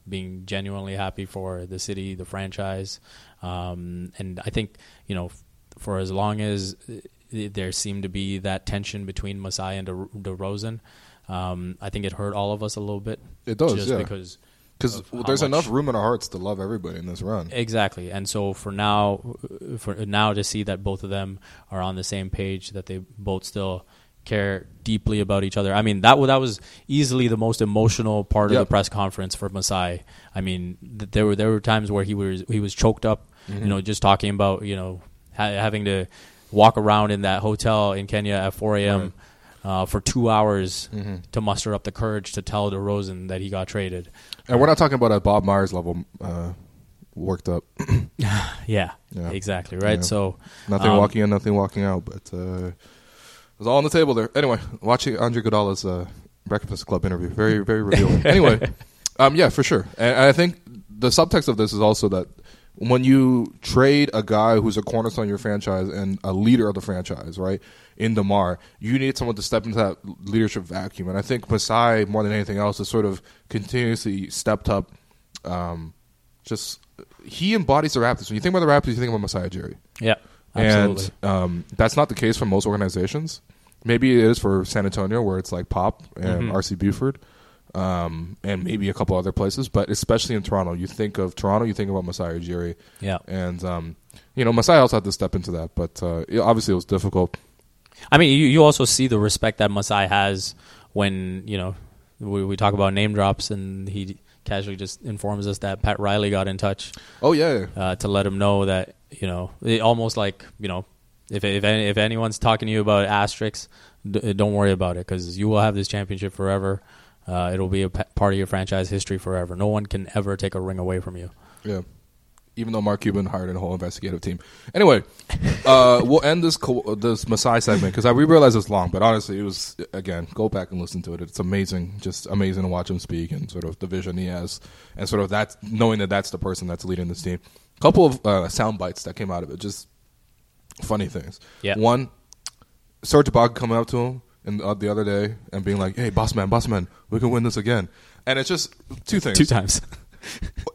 being genuinely happy for the city, the franchise, um, and I think you know, for as long as uh, there seemed to be that tension between Masai and De- DeRozan, um, I think it hurt all of us a little bit. It does, just yeah. because Because there's enough room in our hearts to love everybody in this run. Exactly, and so for now, for now to see that both of them are on the same page, that they both still care deeply about each other. I mean, that that was easily the most emotional part of the press conference for Masai. I mean, th- there were there were times where he was he was choked up, Mm-hmm. you know, just talking about you know ha- having to walk around in that hotel in Kenya at 4 a.m. Uh, for two hours Mm-hmm. to muster up the courage to tell DeRozan that he got traded. And we're not talking about a Bob Myers level uh, worked up. Yeah, Yeah. exactly right. Yeah. So nothing um, walking in, nothing walking out. But uh, it was all on the table there. Anyway, watching Andre Iguodala's uh, Breakfast Club interview, very, very revealing. anyway, um, yeah, for sure. And, and I think the subtext of this is also that when you trade a guy who's a cornerstone of your franchise and a leader of the franchise, right, in Demar, you need someone to step into that leadership vacuum. And I think Masai, more than anything else, has sort of continuously stepped up. Um, just he embodies the Raptors. When you think about the Raptors, you think about Masai Ujiri. Yeah, absolutely. And um, that's not the case for most organizations. Maybe it is for San Antonio, where it's like Pop and Mm-hmm. RC Buford, um, and maybe a couple other places. But especially in Toronto, you think of Toronto, you think about Masai Ujiri. Yeah. And, um, you know, Masai also had to step into that. But uh, it- obviously it was difficult. I mean, you, you also see the respect that Masai has when you know we, we talk about name drops, and he casually just informs us that Pat Riley got in touch Oh yeah, uh, to let him know that you know it, almost like you know if if any, if anyone's talking to you about asterisks, d- don't worry about it because you will have this championship forever. Uh, it'll be a p- part of your franchise history forever. No one can ever take a ring away from you. yeah. Even though Mark Cuban hired a whole investigative team. Anyway, uh, we'll end this co- this Masai segment because we realize it's long, but honestly, it was again go back and listen to it. It's amazing, just amazing to watch him speak and sort of the vision he has, and sort of that knowing that that's the person that's leading this team. A couple of uh, sound bites that came out of it, just funny things. Yeah. One, Serge Ibaka coming up to him and uh, the other day and being like, "Hey, boss man, boss man, we can win this again." And it's just two things. Two times.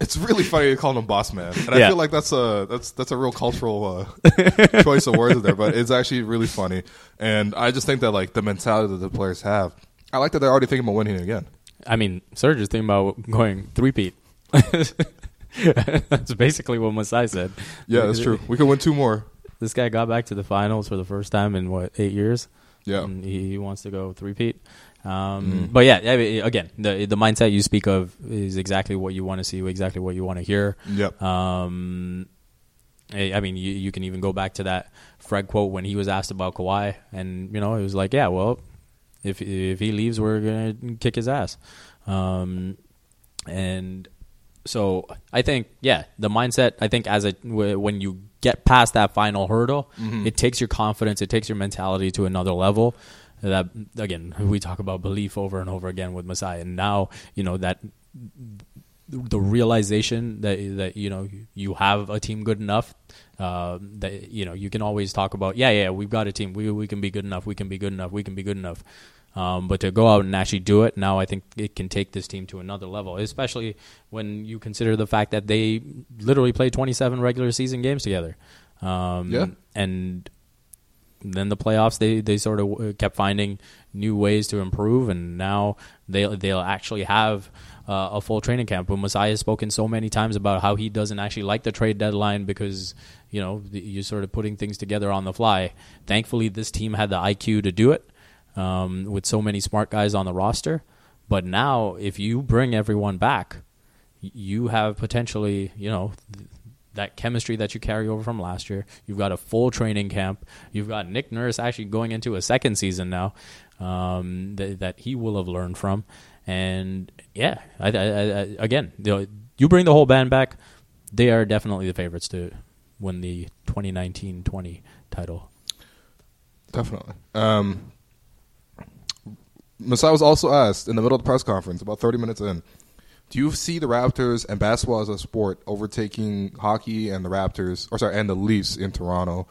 It's really funny to call him boss man, and I feel like that's a that's that's a real cultural uh, choice of words there. But it's actually really funny, and I just think that like the mentality that the players have. I like that they're already thinking about winning again. I mean, Serge is thinking about going three peat. that's basically what Masai said. Yeah, that's true. We could win two more. This guy got back to the finals for the first time in what eight years. Yeah, and he, he wants to go three peat. Um, Mm. But yeah, again, the the mindset you speak of is exactly what you want to see, exactly what you want to hear. Yep. Um, I mean, you, you can even go back to that Fred quote when he was asked about Kawhi, and you know, it was like, yeah, well, if if he leaves, we're gonna kick his ass. Um, and so I think, yeah, the mindset. I think as a w- when you get past that final hurdle, it takes your confidence, it takes your mentality to another level. That again, we talk about belief over and over again with Masai, and now you know that the realization that that you know you have a team good enough uh, that you know you can always talk about yeah yeah we've got a team. We we can be good enough. We can be good enough. We can be good enough. Um, but to go out and actually do it now I think it can take this team to another level especially when you consider the fact that they literally played 27 regular season games together. Um, Yeah. and then the playoffs they they sort of uh, kept finding new ways to improve and now they they'll actually have uh, a full training camp. But Masai has spoken so many times about how he doesn't actually like the trade deadline because you know you're sort of putting things together on the fly. Thankfully, this team had the IQ to do it um, with so many smart guys on the roster. But now, if you bring everyone back, you have potentially you know. Th- that chemistry that you carry over from last year. You've got a full training camp. You've got Nick Nurse actually going into a second season now um, that, that he will have learned from. And yeah, I, I, I, again, the, you bring the whole band back, they are definitely the favorites to win the 2019-20 title. definitely. Um, Masai was also asked in the middle of the press conference, about 30 minutes in, do you see the Raptors and basketball as a sport overtaking hockey and the Raptors, or sorry, and the Leafs in Toronto?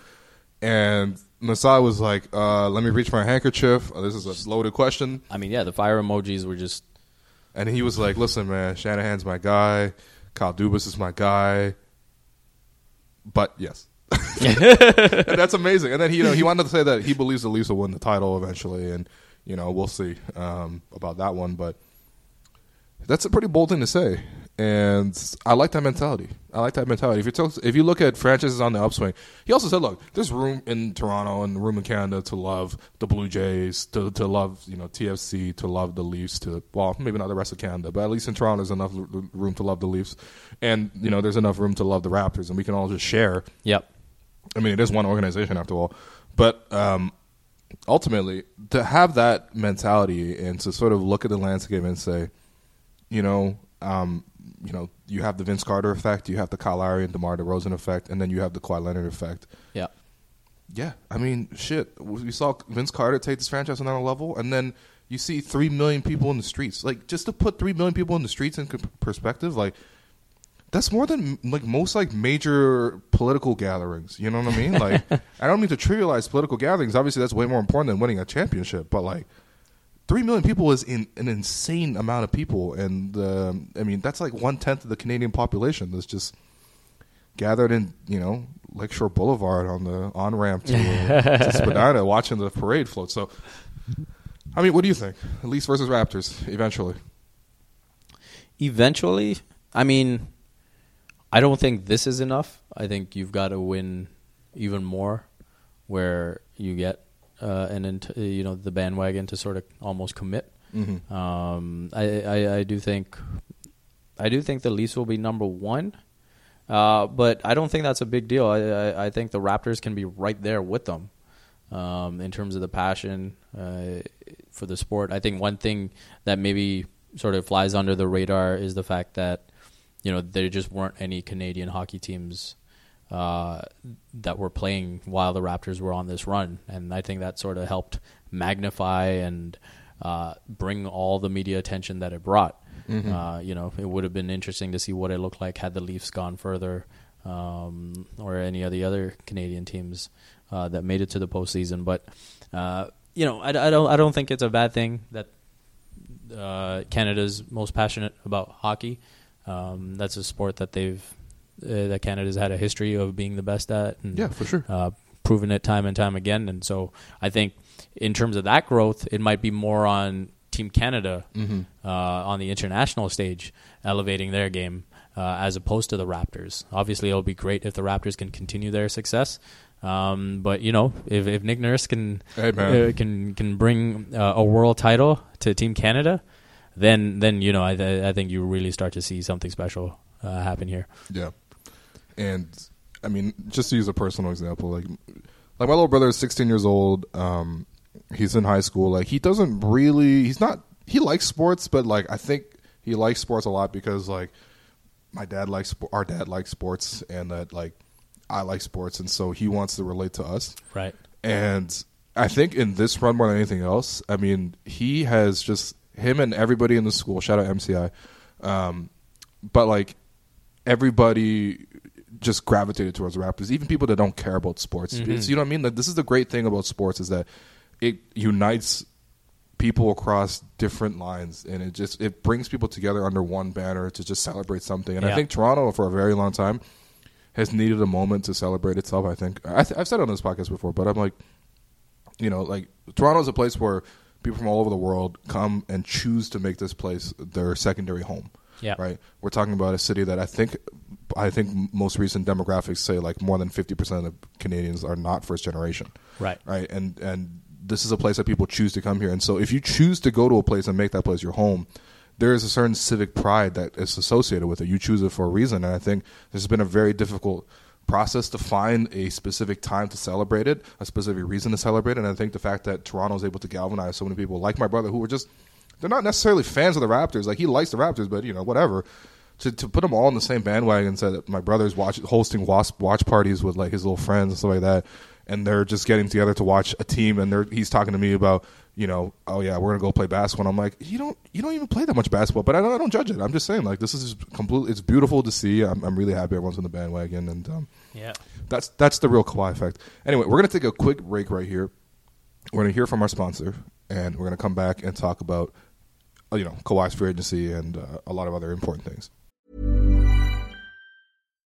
And Masai was like, uh, let me reach for my handkerchief. Uh, this is a loaded question. I mean, yeah, the fire emojis were just And he was like, listen, man, Shanahan's my guy. Kyle Dubas is my guy. But yes. that's amazing. And then he, you know, he wanted to say that he believes the Leafs will win the title eventually, and you know we'll see um, about that one. But that's a pretty bold thing to say, and I like that mentality. I like that mentality. If you talk, if you look at franchises on the upswing, he also said, look, there's room in Toronto and room in Canada to love the Blue Jays, to to love you know TFC, to love the Leafs, to well maybe not the rest of Canada, but at least in Toronto there's enough room to love the Leafs, and you know there's enough room to love the Raptors, and we can all just share yep. I mean, it is one organization after all. But um, ultimately, to have that mentality and to sort of look at the landscape and say, you know, um, you know, you have the Vince Carter effect, you have the Kyle Lowry and DeMar DeRozan effect, and then you have the Kawhi Leonard effect. Yeah. Yeah, I mean, shit. We saw Vince Carter take this franchise on another level, and then you see three million people in the streets. Like, just to put three million people in the streets in perspective, like that's more than like most like major political gatherings. You know what I mean? Like, I don't mean to trivialize political gatherings. Obviously, that's way more important than winning a championship. But like, three million people is in, an insane amount of people, and um, I mean that's like one tenth of the Canadian population that's just gathered in you know Lakeshore Boulevard on the on ramp to, to Spadina, watching the parade float. So, I mean, what do you think? Leafs versus Raptors eventually. Eventually, I mean, I don't think this is enough. I think you've got to win even more, where you get uh, an int- you know the bandwagon to sort of almost commit. Mm-hmm. Um, I, I I do think I do think the Leafs will be number one, uh, but I don't think that's a big deal. I, I, I think the Raptors can be right there with them um, in terms of the passion uh, for the sport. I think one thing that maybe sort of flies under the radar is the fact that you know there just weren't any Canadian hockey teams uh, that were playing while the Raptors were on this run, and I think that sort of helped magnify and uh, bring all the media attention that it brought. Mm-hmm. Uh, you know, it would have been interesting to see what it looked like had the Leafs gone further, um, or any of the other Canadian teams uh, that made it to the postseason. But uh, you know, I, I, don't I don't think it's a bad thing that uh, Canada's most passionate about hockey. Um, that's a sport that they've uh, that Canada's had a history of being the best at. And, yeah, for sure. Uh, proven it time and time again. And so I think in terms of that growth, it might be more on Team Canada mm-hmm. uh, on the international stage, elevating their game uh, as opposed to the Raptors. Obviously, it'll be great if the Raptors can continue their success. Um, but you know, if, if Nick Nurse can hey, uh, can can bring uh, a world title to Team Canada, then then you know I th- I think you really start to see something special uh, happen here. Yeah, and I mean, just to use a personal example, like like my little brother is 16 years old. Um, he's in high school. Like he doesn't really. He's not. He likes sports, but like I think he likes sports a lot because like my dad likes our dad likes sports, and that like I like sports, and so he wants to relate to us. Right. And I think in this run more than anything else, I mean, he has just him and everybody in the school. Shout out MCI, um, but like everybody just gravitated towards Raptors. Even people that don't care about sports. Mm-hmm. you know what I mean? Like, this is the great thing about sports is that it unites people across different lines and it just it brings people together under one banner to just celebrate something. And yeah. I think Toronto for a very long time has needed a moment to celebrate itself. I think I have said on this podcast before, but I'm like, you know, like Toronto is a place where people from all over the world come and choose to make this place their secondary home. Yeah. Right. We're talking about a city that I think, I think most recent demographics say like more than fifty percent of Canadians are not first generation. Right. Right. And and this is a place that people choose to come here. And so if you choose to go to a place and make that place your home, there is a certain civic pride that is associated with it. You choose it for a reason, and I think this has been a very difficult process to find a specific time to celebrate it, a specific reason to celebrate it. And I think the fact that Toronto is able to galvanize so many people, like my brother, who were just they're not necessarily fans of the Raptors. Like he likes the Raptors, but you know whatever. To, to put them all in the same bandwagon, said that my brother's watch, hosting watch, watch parties with like his little friends and stuff like that, and they're just getting together to watch a team, and they're he's talking to me about you know, oh yeah, we're gonna go play basketball. And I'm like, you don't, you don't even play that much basketball, but I don't, I don't judge it. I'm just saying, like, this is completely, it's beautiful to see. I'm, I'm really happy everyone's on the bandwagon, and um, yeah, that's that's the real Kawhi effect. Anyway, we're gonna take a quick break right here. We're gonna hear from our sponsor, and we're gonna come back and talk about, uh, you know, Kawhi's free agency and uh, a lot of other important things.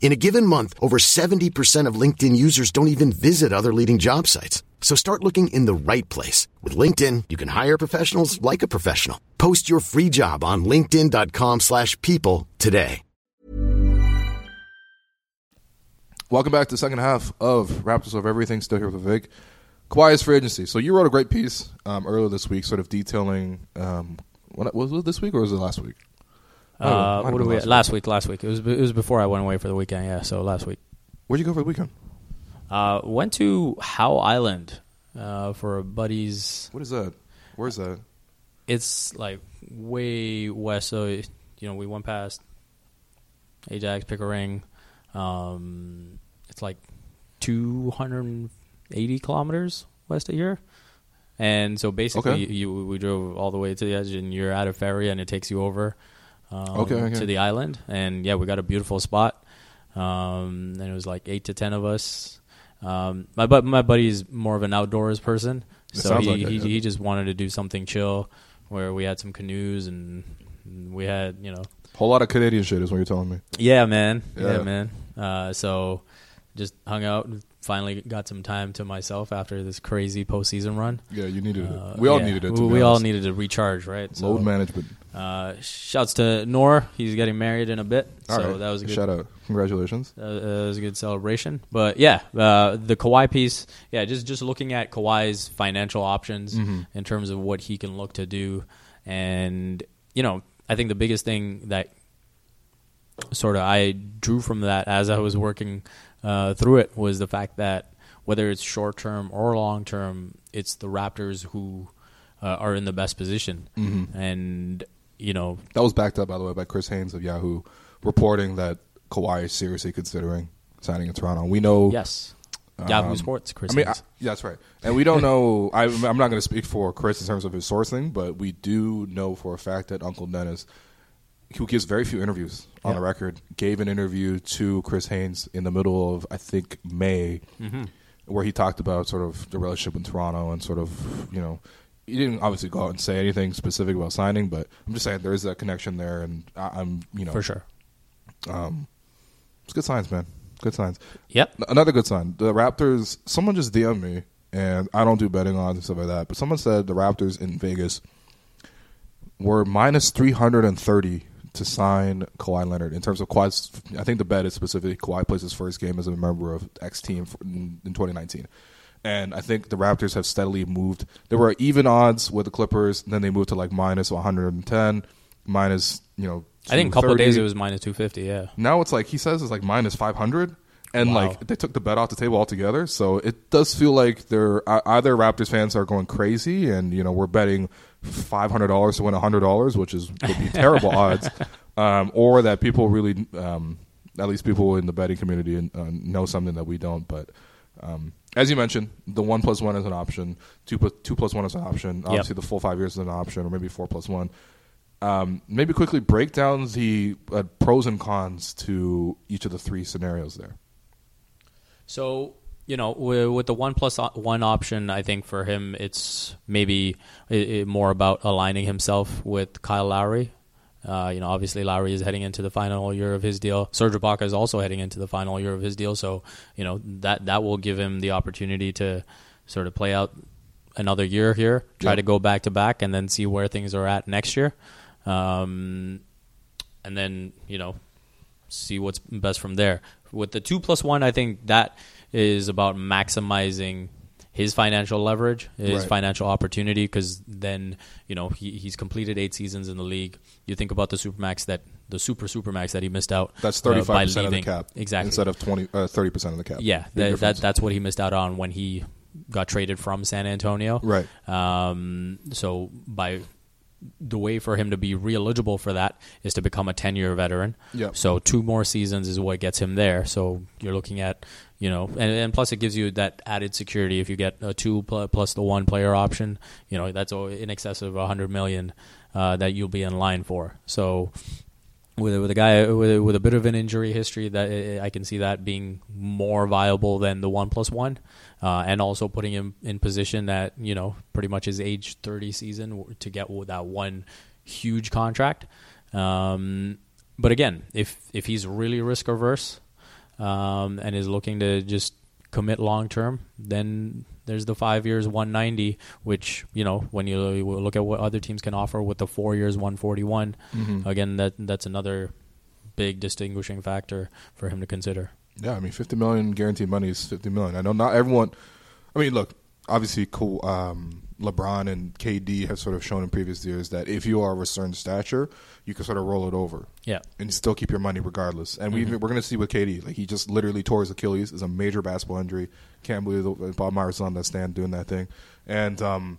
In a given month, over 70% of LinkedIn users don't even visit other leading job sites. So start looking in the right place. With LinkedIn, you can hire professionals like a professional. Post your free job on linkedin.com slash people today. Welcome back to the second half of Raptors of Everything. Still here with Vic. Kawhi's free agency. So you wrote a great piece um, earlier this week sort of detailing, um, what, was it this week or was it last week? Uh, what we, last, last week. Last week. It was it was before I went away for the weekend. Yeah, so last week. Where'd you go for the weekend? Uh, went to Howe Island uh, for a buddy's. What is that? Where's that? It's like way west. So you know, we went past Ajax, Pickering. Um, it's like 280 kilometers west of here. And so basically, Okay. you, we drove all the way to the edge, and you're at a ferry, and it takes you over um, Okay, okay. to the island. And yeah, we got a beautiful spot. Um, and it was like eight to ten of us. Um, my bu- my buddy's more of an outdoors person, It so he like it, he, yeah. he just wanted to do something chill, where we had some canoes and we had you know Whole lot of Canadian shit is what you're telling me. yeah, man. Yeah, Yeah. man. Uh, so just hung out. and Finally got some time to myself after this crazy postseason run. Yeah, you needed Uh, it. We all yeah. needed it. To We, we all needed to recharge, right? So, load management. Uh, shouts to Nor. He's getting married in a bit, All so right. that was a good. shout out. Congratulations. Uh, it was a good celebration, but yeah, uh, the Kawhi piece. Yeah, just just looking at Kawhi's financial options Mm-hmm. in terms of what he can look to do, and you know, I think the biggest thing that sort of I drew from that as I was working uh, through it was the fact that whether it's short term or long term, it's the Raptors who uh, are in the best position, Mm-hmm. and you know, That was backed up, by the way, by Chris Haynes of Yahoo, reporting that Kawhi is seriously considering signing in Toronto. We know. yes, Yahoo um, Sports, Chris. I mean, I, yeah, that's right. And we don't know. I, I'm not going to speak for Chris in terms of his sourcing, but we do know for a fact that Uncle Dennis, who gives very few interviews on Yeah. the record, gave an interview to Chris Haynes in the middle of I think May, Mm-hmm. where he talked about sort of the relationship in Toronto and sort of you know. He didn't obviously go out and say anything specific about signing, but I'm just saying there is that connection there, and I, I'm you know for sure. um, it's good signs, man. Good signs. Yep. Another good sign. The Raptors. Someone just DM'd me, and I don't do betting odds and stuff like that. But someone said the Raptors in Vegas were minus three hundred and thirty to sign Kawhi Leonard. In terms of Kawhi's, I think the bet is specifically Kawhi plays his first game as a member of X team for, in, in 2019. And I think the Raptors have steadily moved. There were even odds with the Clippers, and then they moved to like minus 110, minus you know. I think a couple of days it was minus two fifty. Yeah. Now it's like he says it's like minus five hundred, and Wow. like they took the bet off the table altogether. So it does feel like they're either Raptors fans are going crazy, and you know we're betting five hundred dollars to win hundred dollars, which is would be terrible odds, um, or that people really, um, at least people in the betting community, uh, know something that we don't. But um, as you mentioned, the one plus one is an option. Two plus two plus one is an option. Obviously, the full five years is an option, or maybe four plus one um, maybe quickly break down the uh, pros and cons to each of the three scenarios there. So you know, with, with the one one option, I think for him it's maybe more about aligning himself with Kyle Lowry. Uh, you know, obviously Lowry is heading into the final year of his deal. Serge Ibaka is also heading into the final year of his deal. So you know that that will give him the opportunity to sort of play out another year here, try Yeah. to go back to back, and then see where things are at next year. Um, and then you know see what's best from there. With the two plus one, I think that is about maximizing his financial leverage, his Right. financial opportunity, because then you know he, he's completed eight seasons in the league. You think about the supermax that the super supermax that he missed out. That's uh, thirty by five percent of the cap, exactly instead of 20, uh, 30 percent of the cap. yeah, that, that that's what he missed out on when he got traded from San Antonio. Right. Um, so by the way for him to be re-eligible for that is to become a 10-year veteran. Yep. So two more seasons is what gets him there. So you're looking at, you know, and, and plus it gives you that added security if you get a two pl- plus the one player option. You know, that's in excess of 100 million uh, that you'll be in line for. So with with a guy with with a bit of an injury history, that I can see that being more viable than the one plus one, uh, and also putting him in position that you know pretty much his age thirty season to get that one huge contract. Um, but again, if if he's really risk averse um, and is looking to just commit long term, then there's the five years 190, which you know when you look at what other teams can offer with the four years 141. Again, that that's another big distinguishing factor for him to consider. Yeah, I mean, fifty million guaranteed money is fifty million. I know not everyone. I mean, look, obviously, cool. Um, LeBron and KD have sort of shown in previous years that if you are of a certain stature, you can sort of roll it over. Yeah. and still keep your money regardless. And we we're going to see with KD, like he just literally tore his Achilles. It's a major basketball injury. Can't believe Bob Myers is on that stand doing that thing. And um,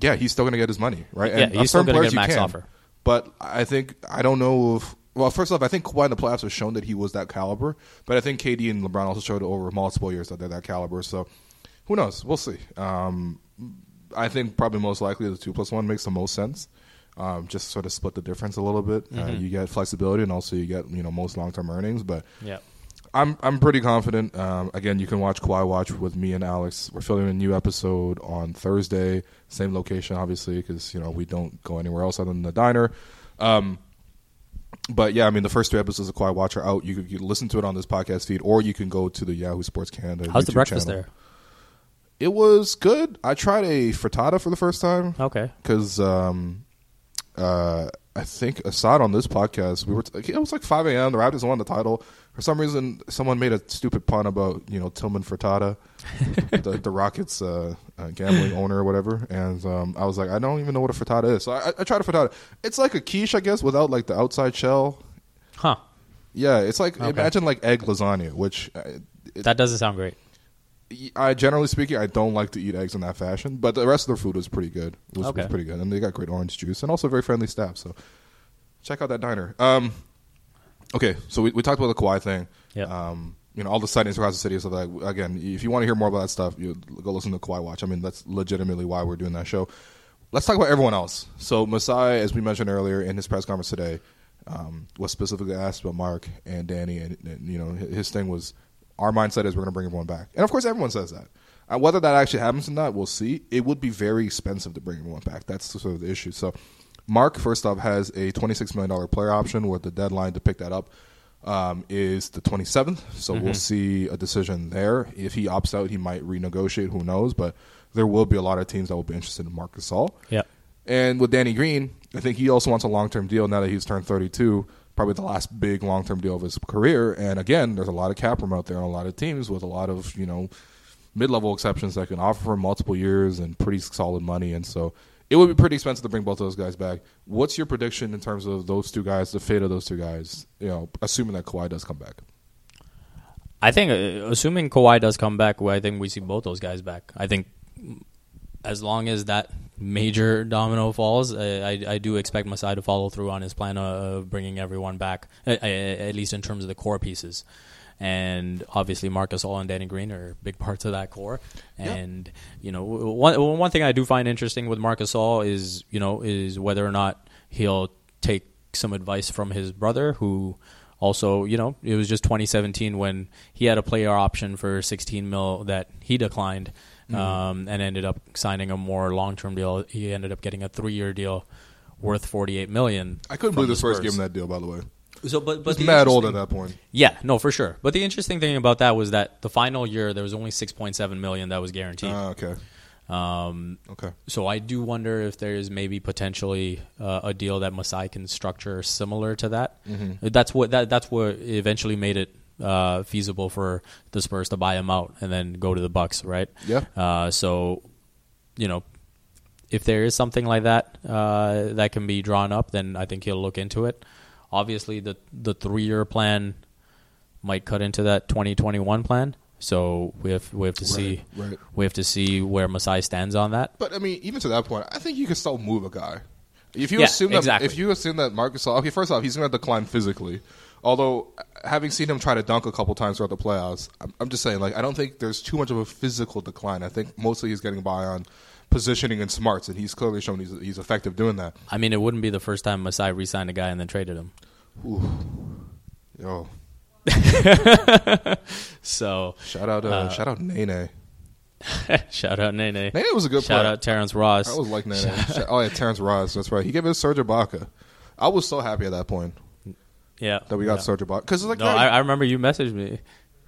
yeah, he's still going to get his money, right? Yeah, and he's still gonna get you max can. offer. But I think I don't know if. Well, first off, I think Kawhi in the playoffs has shown that he was that caliber. But I think KD and LeBron also showed over multiple years that they're that caliber. So who knows? We'll see. Um, I think probably most likely the two plus one makes the most sense. Um, just sort of split the difference a little bit. Uh, Mm-hmm. you get flexibility, and also you get you know most long term earnings. But Yeah. I'm I'm pretty confident. Um, again, you can watch Kawhi Watch with me and Alex. We're filming a new episode on Thursday, same location, obviously, because you know we don't go anywhere else other than the diner. Um, but yeah, I mean the first two episodes of Kawhi Watch are out. You can, listen to it on this podcast feed, or you can go to the Yahoo Sports Canada. How's the YouTube breakfast channel. there? It was good. I tried a frittata for the first time Okay. because um, uh, I think aside on this podcast, we were t- it was like 5 a.m. The Raptors won the title. For some reason, someone made a stupid pun about you know Tillman Frittata, the, the Rockets uh, uh, gambling owner or whatever, and um, I was like, I don't even know what a frittata is. So I, I tried a frittata. It's like a quiche, I guess, without like the outside shell. Huh. Yeah, it's like Okay. imagine like egg lasagna, which uh, it, That doesn't sound great. I generally speaking, I don't like to eat eggs in that fashion, but the rest of their food was pretty good. It was, Okay. was pretty good, and they got great orange juice and also very friendly staff. So check out that diner. Um, okay, so we, we talked about the Kawhi thing. Yep. Um, you know all the sightings across the city. So that again, if you want to hear more about that stuff, you go listen to Kawhi Watch. I mean, that's legitimately why we're doing that show. Let's talk about everyone else. So Masai, as we mentioned earlier in his press conference today, um, was specifically asked about Mark and Danny, and, and you know his thing was our mindset is we're going to bring everyone back, and of course everyone says that. Uh, whether that actually happens or not, we'll see. It would be very expensive to bring everyone back. That's sort of the issue. So, Mark, first off, has a $26 million player option where the deadline to pick that up um, is the 27th. So, we'll see a decision there. If he opts out, he might renegotiate. Who knows? But there will be a lot of teams that will be interested in Mark Gasol. Yeah. And with Danny Green, I think he also wants a long term deal now that he's turned 32. Probably the last big long term deal of his career. And again, there's a lot of cap room out there and a lot of teams with a lot of, you know, mid level exceptions that can offer him multiple years and pretty solid money. And so it would be pretty expensive to bring both those guys back. What's your prediction in terms of those two guys, the fate of those two guys, you know, assuming that Kawhi does come back? I think, uh, assuming Kawhi does come back, well, I think we see both those guys back. I think as long as that major domino falls, uh, I, I do expect Masai to follow through on his plan of bringing everyone back, uh, uh, at least in terms of the core pieces. And obviously, Marc Gasol and Danny Green are big parts of that core. And you know, one one thing I do find interesting with Marc Gasol is you know is whether or not he'll take some advice from his brother, who also you know it was just 2017 when he had a player option for 16 mil that he declined. Um, and ended up signing a more long-term deal. He ended up getting a three-year deal worth 48 million. I couldn't believe the Spurs Spurs. gave him that deal, by the way. So, but but He's mad old at that point. Yeah, no, for sure. But the interesting thing about that was that the final year there was only 6.7 million that was guaranteed. Ah, okay. um, Okay. so I do wonder if there is maybe potentially uh, a deal that Masai can structure similar to that. That's what that that's what eventually made it uh, feasible for the Spurs to buy him out and then go to the Bucks, right? Yeah. Uh, so, you know, if there is something like that uh, that can be drawn up, then I think he'll look into it. Obviously, the the three year plan might cut into that 2021 plan. So we have we have to see right. we have to see where Masai stands on that. But I mean, even to that point, I think you can still move a guy. If you Yeah, assume that, exactly. if you assume that Marcus, okay, first off, he's going to decline physically. Although, having seen him try to dunk a couple times throughout the playoffs, I'm, I'm just saying, like, I don't think there's too much of a physical decline. I think mostly he's getting by on positioning and smarts, and he's clearly shown he's he's effective doing that. I mean, it wouldn't be the first time Masai re-signed a guy and then traded him. Yo, So shout out, uh, shout out Nene. shout out Nene. Nene was a good Shout player. out Terrence Ross. I was like Nene. Shout- oh yeah, Terrence Ross. That's right. He gave us Serge Ibaka. I was so happy at that point yeah, that we got yeah. Serge Ibaka because like No, I, I remember you messaged me.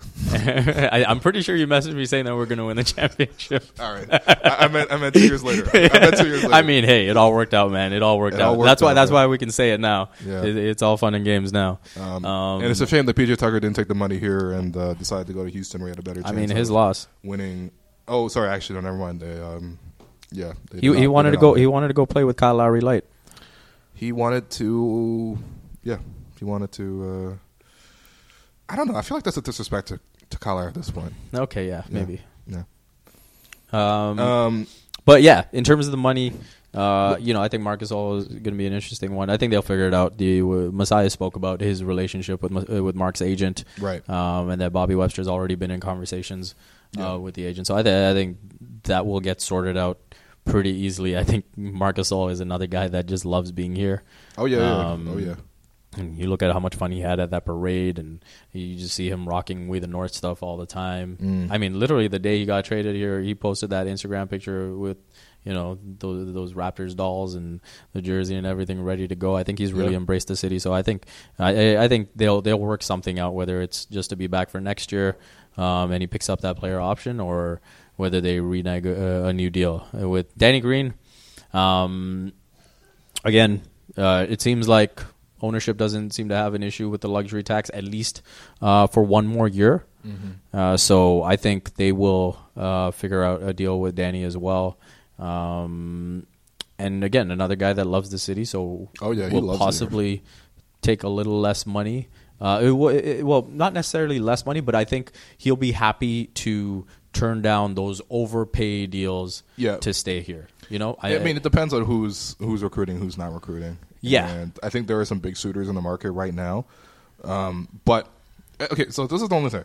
I, I'm pretty sure you messaged me saying that we're going to win the championship. all right. I, I meant I meant two years later. I meant two years later. I mean, hey, it all worked out, man. It all worked It out. all worked that's why. That's yeah. why we can say it now. Yeah. It, it's all fun and games now. Um, Um, and it's a shame that PJ Tucker didn't take the money here and uh, decided to go to Houston where he had a better I mean, his loss. winning. Oh, sorry, actually, no, never mind. They, um, yeah, they He, he wanted to go. He wanted to go play with Kyle Lowry light. He wanted to, yeah, he wanted to. Uh, I don't know. I feel like that's a disrespect to, to Kyler at this point. Okay, yeah, maybe. Yeah. Um, Um, But yeah, in terms of the money, uh, you know, I think Marc Gasol is going to be an interesting one. I think they'll figure it out. The uh, Masai spoke about his relationship with uh, with Mark's agent, Right. Um, and that Bobby Webster's already been in conversations Yeah. uh, with the agent. So I, th- I think that will get sorted out pretty easily. I think Marc Gasol is another guy that just loves being here. Oh yeah, yeah. Um, oh yeah. And you look at how much fun he had at that parade, and you just see him rocking We the North stuff all the time. Mm. I mean, literally the day he got traded here, he posted that Instagram picture with, you know, those, those Raptors dolls and the jersey and everything ready to go. I think he's really Yeah. embraced the city. So I think, I, I think they'll they'll work something out, whether it's just to be back for next year, um, and he picks up that player option, or whether they renege uh, a new deal with Danny Green. Um, again, uh, it seems like ownership doesn't seem to have an issue with the luxury tax, at least uh, for one more year. Uh, so I think they will uh, figure out a deal with Danny as well. Um, and again, another guy that loves the city, so Oh, yeah, he will loves it possibly take a little less money. Uh, it, it, well, not necessarily less money, but I think he'll be happy to turn down those overpay deals Yeah. to stay here. You know, I, mean, it depends on who's who's recruiting, who's not recruiting. Yeah. and I think there are some big suitors in the market right now. Um, but uh, okay, so this is the only thing,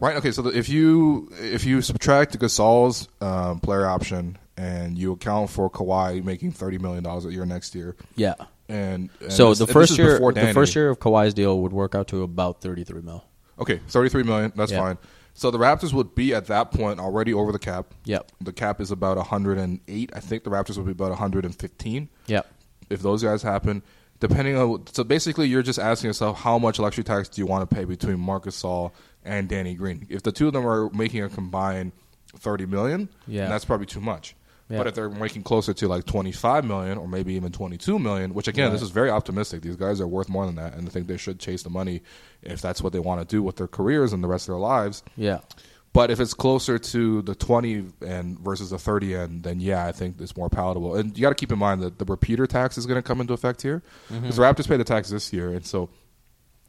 right? Okay, so the, if you if you subtract Gasol's um, player option and you account for Kawhi making thirty million dollars a year next year, yeah. and, and So the first year, the first year of Kawhi's deal would work out to about thirty-three mil. okay, thirty-three million, that's Yeah. fine. So the Raptors would be at that point already over the cap. Yep. The cap is about 108. I think the Raptors would be about 115. Yep. If those guys happen, depending on so basically you're just asking yourself how much luxury tax do you want to pay between Marc Gasol and Danny Green? If the two of them are making a combined thirty million, Yeah. that's probably too much. Yeah. But if they're making closer to like twenty five million or maybe even twenty two million, which again this is very optimistic. These guys are worth more than that, and I think they should chase the money if that's what they want to do with their careers and the rest of their lives. Yeah. But if it's closer to the 20 end versus the 30 end, then yeah, I think it's more palatable. And you got to keep in mind that the repeater tax is going to come into effect here because the Raptors pay the tax this year, and so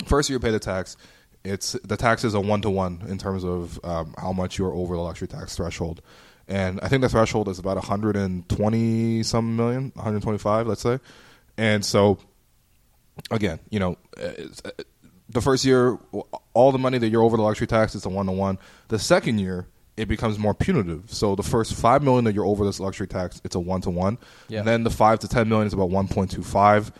first year you pay the tax. It's the tax is a one to one in terms of um, how much you're over the luxury tax threshold, and I think the threshold is about 120 some million, 125, let's say, and so again, you know, it's- the first year, all the money that you're over the luxury tax is a one to one. The second year, it becomes more punitive. So the first five million that you're over this luxury tax, it's a one to one. And then the five to ten million is about one point two five.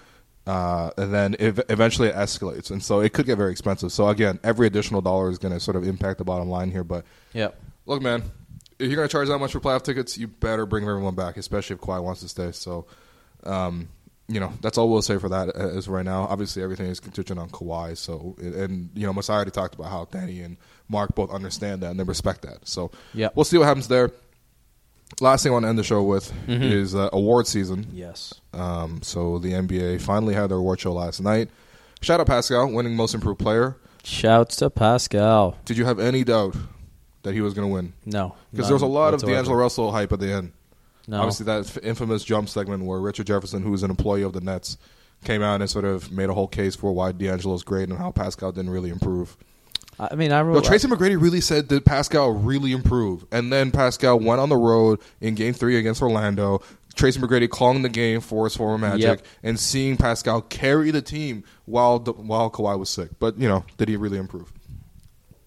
Uh, and then ev- eventually it escalates, and so it could get very expensive. So again, every additional dollar is going to sort of impact the bottom line here. But Yep. look, man, if you're going to charge that much for playoff tickets, you better bring everyone back, especially if Kawhi wants to stay. So, um, you know, that's all we'll say for that uh, as right now. Obviously, everything is contingent on Kawhi. So, and you know, Masai already talked about how Danny and Mark both understand that and they respect that. So, yeah, we'll see what happens there. Last thing I want to end the show with Mm-hmm. is uh, award season. Yes. Um, so the NBA finally had their award show last night. Shout out Pascal, winning Most Improved Player. Shouts to Pascal. Did you have any doubt that he was going to win? No. Because there was a lot of. D'Angelo Russell hype at the end. No. Obviously, that infamous jump segment where Richard Jefferson, who was an employee of the Nets, came out and sort of made a whole case for why D'Angelo's great and how Pascal didn't really improve. I mean, I No. Tracy McGrady really said that Pascal really improved, and then Pascal went on the road in Game Three against Orlando. Tracy McGrady calling the game for his former Magic Yep. and seeing Pascal carry the team while the, while Kawhi was sick. But you know, did he really improve?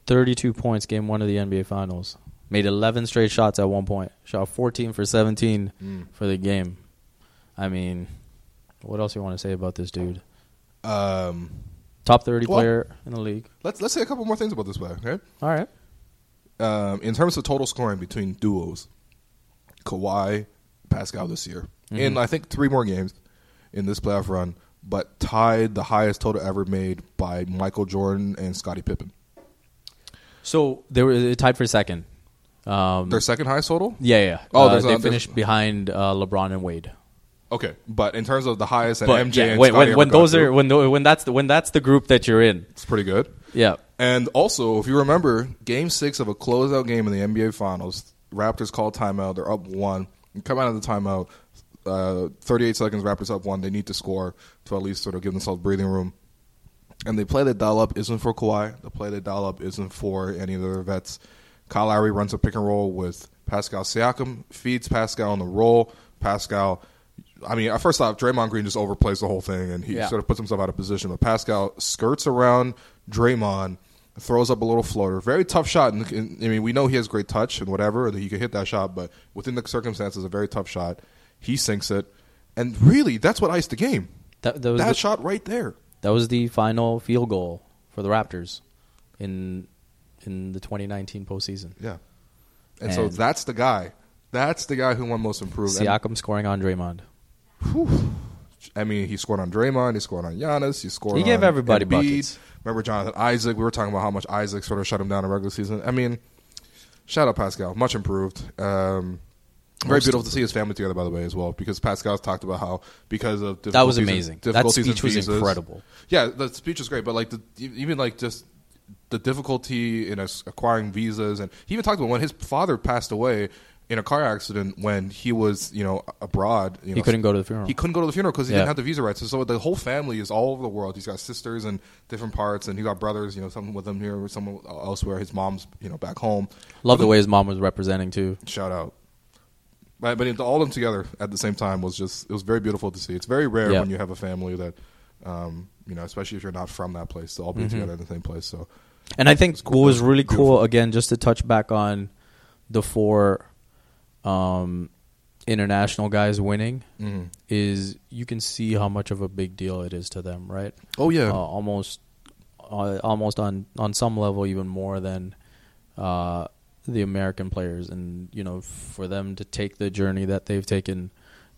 32 points game one of the NBA Finals. Made 11 straight shots at one point. Shot 14 for 17 Mm. for the game. I mean, what else you want to say about this dude? Um, Top 30 Well- player in the league. let's let's say a couple more things about this player. Okay, All right. um, in terms of total scoring between duos, Kawhi, Pascal this year, in I think three more games in this playoff run, but tied the highest total ever made by Michael Jordan and Scottie Pippen. So they were tied for second. Um, Their second highest total. yeah, yeah. Oh, Uh, there's a- they there's- finished behind uh, LeBron and Wade. Okay, but in terms of the highest that But MJ yeah, and when, Scottie when, ever when got those are when the, when that's the, when that's the group that you're in. it's pretty good. Yeah. And also, if you remember, Game Six of a closeout game in the NBA Finals, Raptors call timeout. They're up one. You come out of the timeout. Uh, 38 seconds. Raptors up one. They need to score to at least sort of give themselves breathing room. And they play the dial up isn't for Kawhi. The play the dial up isn't for any of their vets. Kyle Lowry runs a pick and roll with Pascal Siakam, feeds Pascal on the roll. Pascal, I mean, at first off, Draymond Green just overplays the whole thing and he Yeah. sort of puts himself out of position. But Pascal skirts around Draymond throws up a little floater. Very tough shot. And, and, I mean, we know he has great touch and whatever that he could hit that shot, but within the circumstances, a very tough shot. He sinks it, and really, that's what iced the game. That, that was That the, shot right there. that was the final field goal for the Raptors in in the 2019 postseason. Yeah. And, so that's the guy. That's the guy who won most improved. And- Siakam scoring on Draymond. I mean, he scored on Draymond. He scored on Giannis. He scored. He gave everybody Embiid. buckets. Remember Jonathan Isaac? We were talking about how much Isaac sort of shut him down in regular season. I mean, shout out Pascal, much improved. Um, very Most- beautiful to see his family together, by the way, as well, because Pascal's talked about how because of That was amazing. That speech was visas- incredible. Yeah, the speech was great, but like the, even like just the difficulty in acquiring visas, and he even talked about when his father passed away in a car accident when he was you know abroad. You He know, couldn't go to the funeral. He couldn't go to the funeral because he Yeah. didn't have the visa rights. So the whole family is all over the world. He's got sisters in different parts, and he got brothers. You know, some with him here, some elsewhere. His mom's you know back home. Love the way his mom was representing too. Shout out. But, but all of them together at the same time was just it was very beautiful to see. It's very rare Yeah. when you have a family that, um, you know, especially if you're not from that place, to all be Mm-hmm. together in the same place. So And I think cool. what was really Beautiful. cool again, just to touch back on the four um, international guys winning, Mhm. is you can see how much of a big deal it is to them, right? Oh yeah, uh, almost uh, almost on on some level even more than uh, the American players, and you know for them to take the journey that they've taken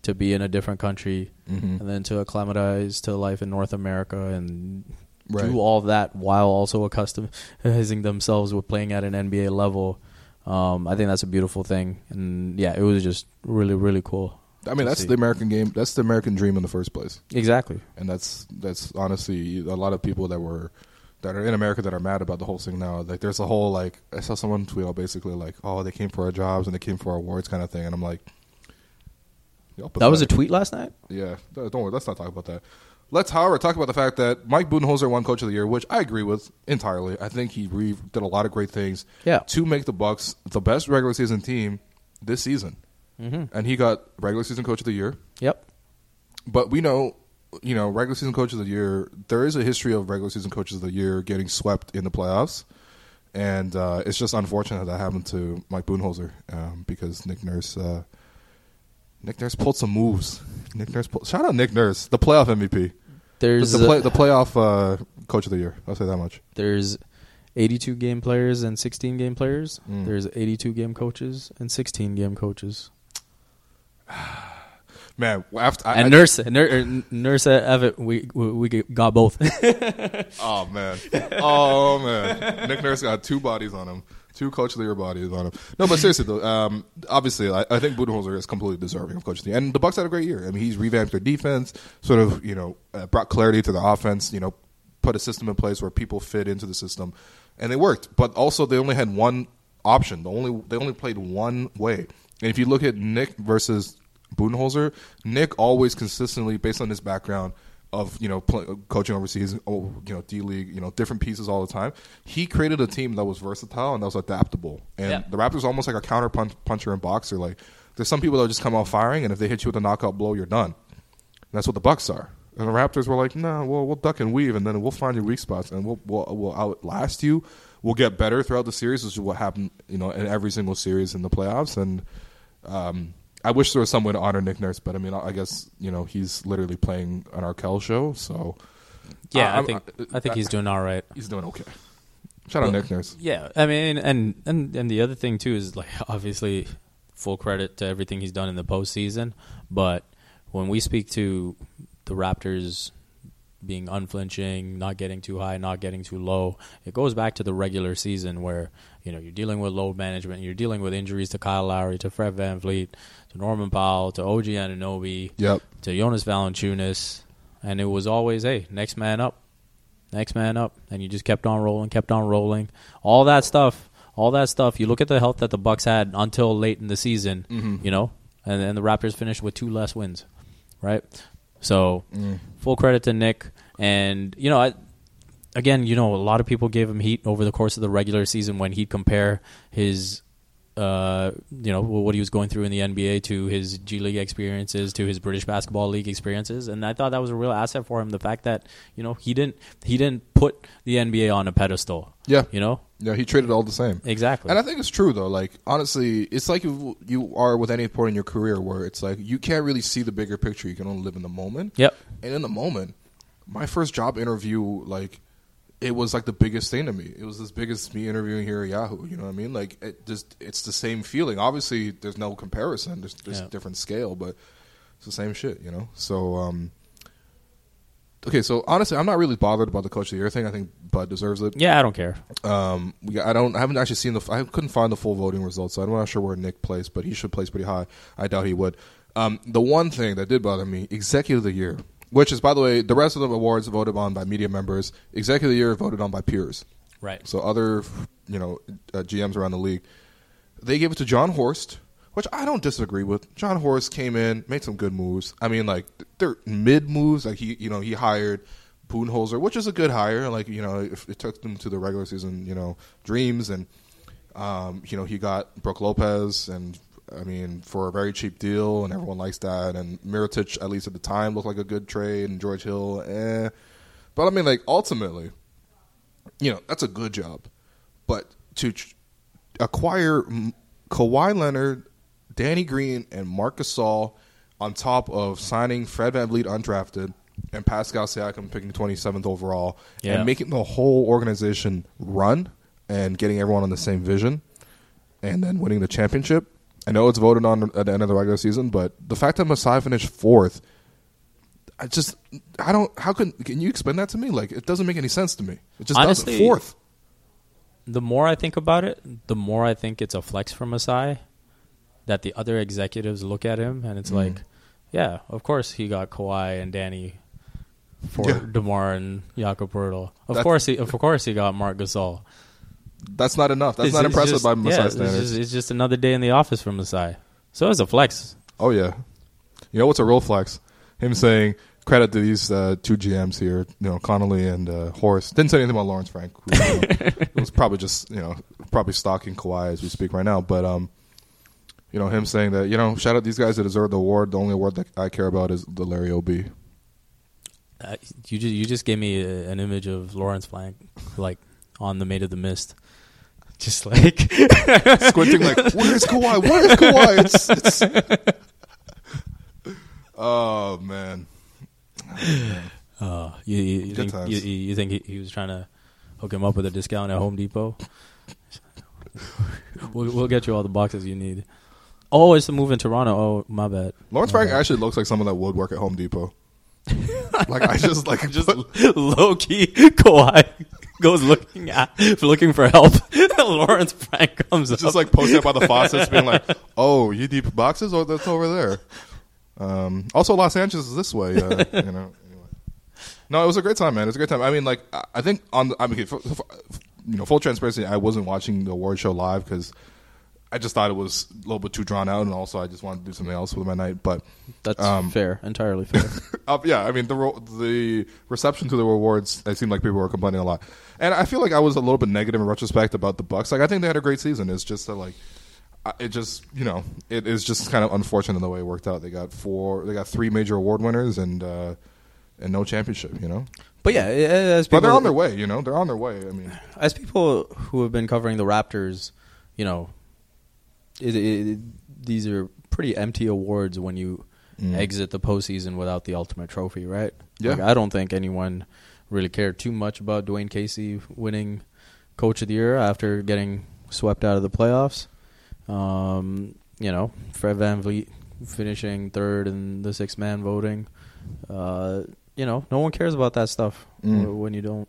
to be in a different country Mhm. and then to acclimatize to life in North America and Right. do all that while also accustomizing themselves with playing at an NBA level. Um, I think that's a beautiful thing, and yeah, it was just really really cool. I mean that's see. the American game. That's the American dream in the first place. exactly. and that's that's honestly a lot of people that were that are in America that are mad about the whole thing now. Like there's a whole like I saw someone tweet out basically like, oh, they came for our jobs and they came for our awards kind of thing, and I'm like, y'all That was a tweet last night. Yeah, don't worry. Let's not talk about that. Let's, however, talk about the fact that Mike Budenholzer won Coach of the Year, which I agree with entirely. I think he re- did a lot of great things Yeah. to make the Bucks the best regular season team this season, Mm-hmm. and he got regular season Coach of the Year. Yep. But we know, you know, regular season coach of the year. There is a history of regular season coaches of the year getting swept in the playoffs, and uh, it's just unfortunate that happened to Mike Budenholzer um, because Nick Nurse, uh, Nick Nurse pulled some moves. Nick Nurse, pulled, shout out Nick Nurse, the playoff MVP, There's the, play, uh, the playoff uh, coach of the year. I'll say that much. there's 82 game players and 16 game players. Mm. There's 82 game coaches and 16 game coaches. Man, after I, and I- nurse, nurse, nurse Evitt, we, we we got both. Oh man, oh man, Nick Nurse got two bodies on him, two Coach Year bodies on him. No, but seriously though, um, obviously, I, I think Budenholzer is completely deserving of Coach and the Bucks had a great year. I mean, he's revamped their defense, sort of, you know, uh, brought clarity to the offense. You know, put a system in place where people fit into the system, and they worked. But also, they only had one option. The only they only played one way. And if you look at Nick versus Budenholzer, Nick always consistently, based on his background of you know play, coaching overseas, oh, you know D League, you know different pieces all the time. He created a team that was versatile and that was adaptable. And Yeah. the Raptors are almost like a counter punch, puncher and boxer. Like there's some people that just come out firing, and if they hit you with a knockout blow, you're done. And that's what the Bucks are. And the Raptors were like, "Nah, well, we'll duck and weave, and then we'll find your weak spots, and we'll we'll, we'll outlast you. We'll get better throughout the series, which is what happened, you know, in every single series in the playoffs. And um, I wish there was some way to honor Nick Nurse, but I mean, I guess you know he's literally playing an Arkells show, so yeah, I think I think he's doing all right. he's doing okay. Shout out Well, Nick Nurse. Yeah, I mean, and and and the other thing too is like obviously full credit to everything he's done in the postseason. But when we speak to the Raptors being unflinching, not getting too high, not getting too low, it goes back to the regular season where you know you're dealing with load management, you're dealing with injuries to Kyle Lowry, to Fred VanVleet, to Norman Powell, to OG Anunoby, Yep. to Jonas Valanciunas, and it was always, hey, next man up, next man up, and you just kept on rolling, kept on rolling, all that stuff, all that stuff. You look at the health that the Bucks had until late in the season, mm-hmm. you know, and then the Raptors finished with two less wins, right? So mm. full credit to Nick, and you know, I, again, you know, a lot of people gave him heat over the course of the regular season when he'd compare his uh, you know what he was going through in the NBA to his G League experiences to his British Basketball League experiences, and I thought that was a real asset for him. The fact that you know he didn't he didn't put the NBA on a pedestal. Yeah. you know Yeah, he treated all the same. exactly. And I think it's true though. Like honestly, it's like you you are with any point in your career where it's like you can't really see the bigger picture. You can only live in the moment. Yep. And in the moment, my first job interview, like, it was like the biggest thing to me. It was as big as me interviewing here at Yahoo. You know what I mean? Like, it just it's the same feeling. Obviously, there's no comparison. There's there's Yeah. a different scale, but it's the same shit. You know. So um. Okay, so honestly, I'm not really bothered about the coach of the year thing. I think Bud deserves it. yeah, I don't care. Um, we I don't. I haven't actually seen the. I couldn't find the full voting results, so I'm not sure where Nick placed, but he should place pretty high. I doubt he would. Um, the one thing that did bother me, executive of the year, which is by the way, the rest of the awards voted on by media members. Executive of the year voted on by peers. Right. So other, you know, uh, GMs around the league, they gave it to Jon Horst, which I don't disagree with. Jon Horst came in, made some good moves. I mean, like they're mid moves. Like he, you know, he hired Budenholzer, which is a good hire. Like you know, if it took them to the regular season, you know, dreams, and um, you know, he got Brook Lopez, and I mean, for a very cheap deal, and everyone likes that. And Mirotic, at least at the time, looked like a good trade, and George Hill, eh. But I mean, like ultimately, you know, that's a good job. But to ch- acquire Kawhi Leonard, Danny Green, and Marc Gasol on top of signing Fred VanVleet undrafted and Pascal Siakam picking 27th overall Yeah. and making the whole organization run and getting everyone on the same vision and then winning the championship. I know it's voted on at the end of the regular season, but the fact that Masai finished fourth, I just I don't. How can can you explain that to me? Like it doesn't make any sense to me. It just Honestly, doesn't. Fourth. the more I think about it, the more I think it's a flex for Masai. That the other executives look at him and it's Mm. like, yeah, of course he got Kawhi and Danny for Yeah. Demar and Jakob Poeltl. Of That's- course he, of course he got Marc Gasol. That's not enough. That's It's- not it's impressive just- by Masai yeah, it's just, it's just another day in the office for Masai. So it's a flex. Oh yeah. You know what's a real flex? Him saying credit to these uh, two GMs here, you know, Connelly and uh, Horace. Didn't say anything about Lawrence Frank. Who, you know, was probably just you know probably stalking Kawhi as we speak right now. But um, you know, him saying that you know shout out these guys that deserve the award. The only award that I care about is the Larry Ob. Uh, you just you just gave me a, an image of Lawrence Frank like on the Maid of the Mist, just like Squinting like, where's Kawhi? Where's Kawhi? It's, it's... oh man. Uh, you, you, you think you, you think he, he was trying to hook him up with a discount at Home Depot? we'll, we'll get you all the boxes you need. Oh, it's the move in Toronto. Oh, my bad. Lawrence Frank actually looks like someone that would work at Home Depot. like I just like Just low key, Kawhi goes looking at looking for help. Lawrence Frank comes It's up. just like posting up by the faucets, being like, "Oh, you deep boxes? Oh, that's over there." Um, also, Los Angeles is this way. Uh, you know. Anyway. No, it was a great time, man. It was a great time. I mean, like, I- think on, the, I mean, you know, full transparency, I wasn't watching the award show live because I just thought it was a little bit too drawn out, and also I just wanted to do something else with my night. But That's um, fair, entirely fair. uh, yeah, I mean the ro- the reception to the awards. It seemed like people were complaining a lot, and I feel like I was a little bit negative in retrospect about the Bucks. Like I think they had a great season. It's just that like it just you know it is just kind of unfortunate the way it worked out. They got four, they got three major award winners and uh, and no championship. You know, but yeah, as but people, they're on their way. You know, they're on their way. I mean, as people who have been covering the Raptors, you know, it, it, these are pretty empty awards when you Mm. exit the postseason without the ultimate trophy, right? Yeah. Like, I don't think anyone really cared too much about Dwayne Casey winning Coach of the Year after getting swept out of the playoffs. Um, you know, Fred VanVleet finishing third in the six man voting. Uh, you know, no one cares about that stuff Mm. when you don't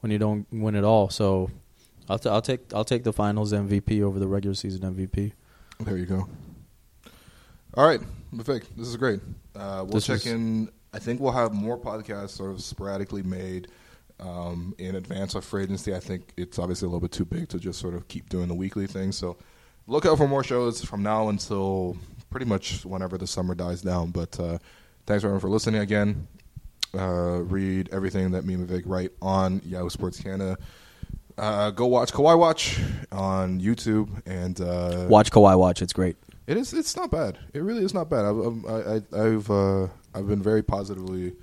when you don't win it all. So I'll, t- I'll take I'll take the finals MVP over the regular season MVP. there you go. All right, Vic, this is great. Uh, we'll This check in. I think we'll have more podcasts sort of sporadically made um, in advance of free agency. I think it's obviously a little bit too big to just sort of keep doing the weekly thing. So look out for more shows from now until pretty much whenever the summer dies down. But uh, thanks everyone for listening again. Uh, read everything that me and Vic write on Yahoo Sports Canada. Uh, go watch Kawhi Watch on YouTube, and uh, Watch Kawhi watch. It's great. It is. It's not bad. It really is not bad. I've um, I, I, I've uh, I've been very positively.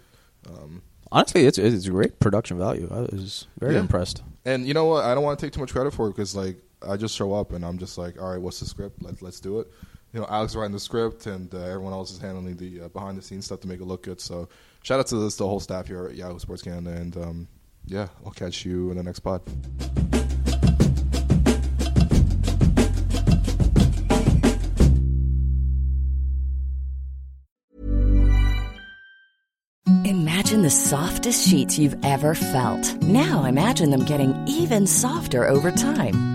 Um, Honestly, it's it's great production value. I was very Yeah. impressed. and you know what? I don't want to take too much credit for it because like I just show up and I'm just like, all right, what's the script? Let's let's do it. You know, Alex writing the script and uh, everyone else is handling the uh, behind the scenes stuff to make it look good. So shout out to this, the whole staff here at Yahoo Sports Canada, and um, yeah, I'll catch you in the next pod. Imagine the softest sheets you've ever felt. Now imagine them getting even softer over time.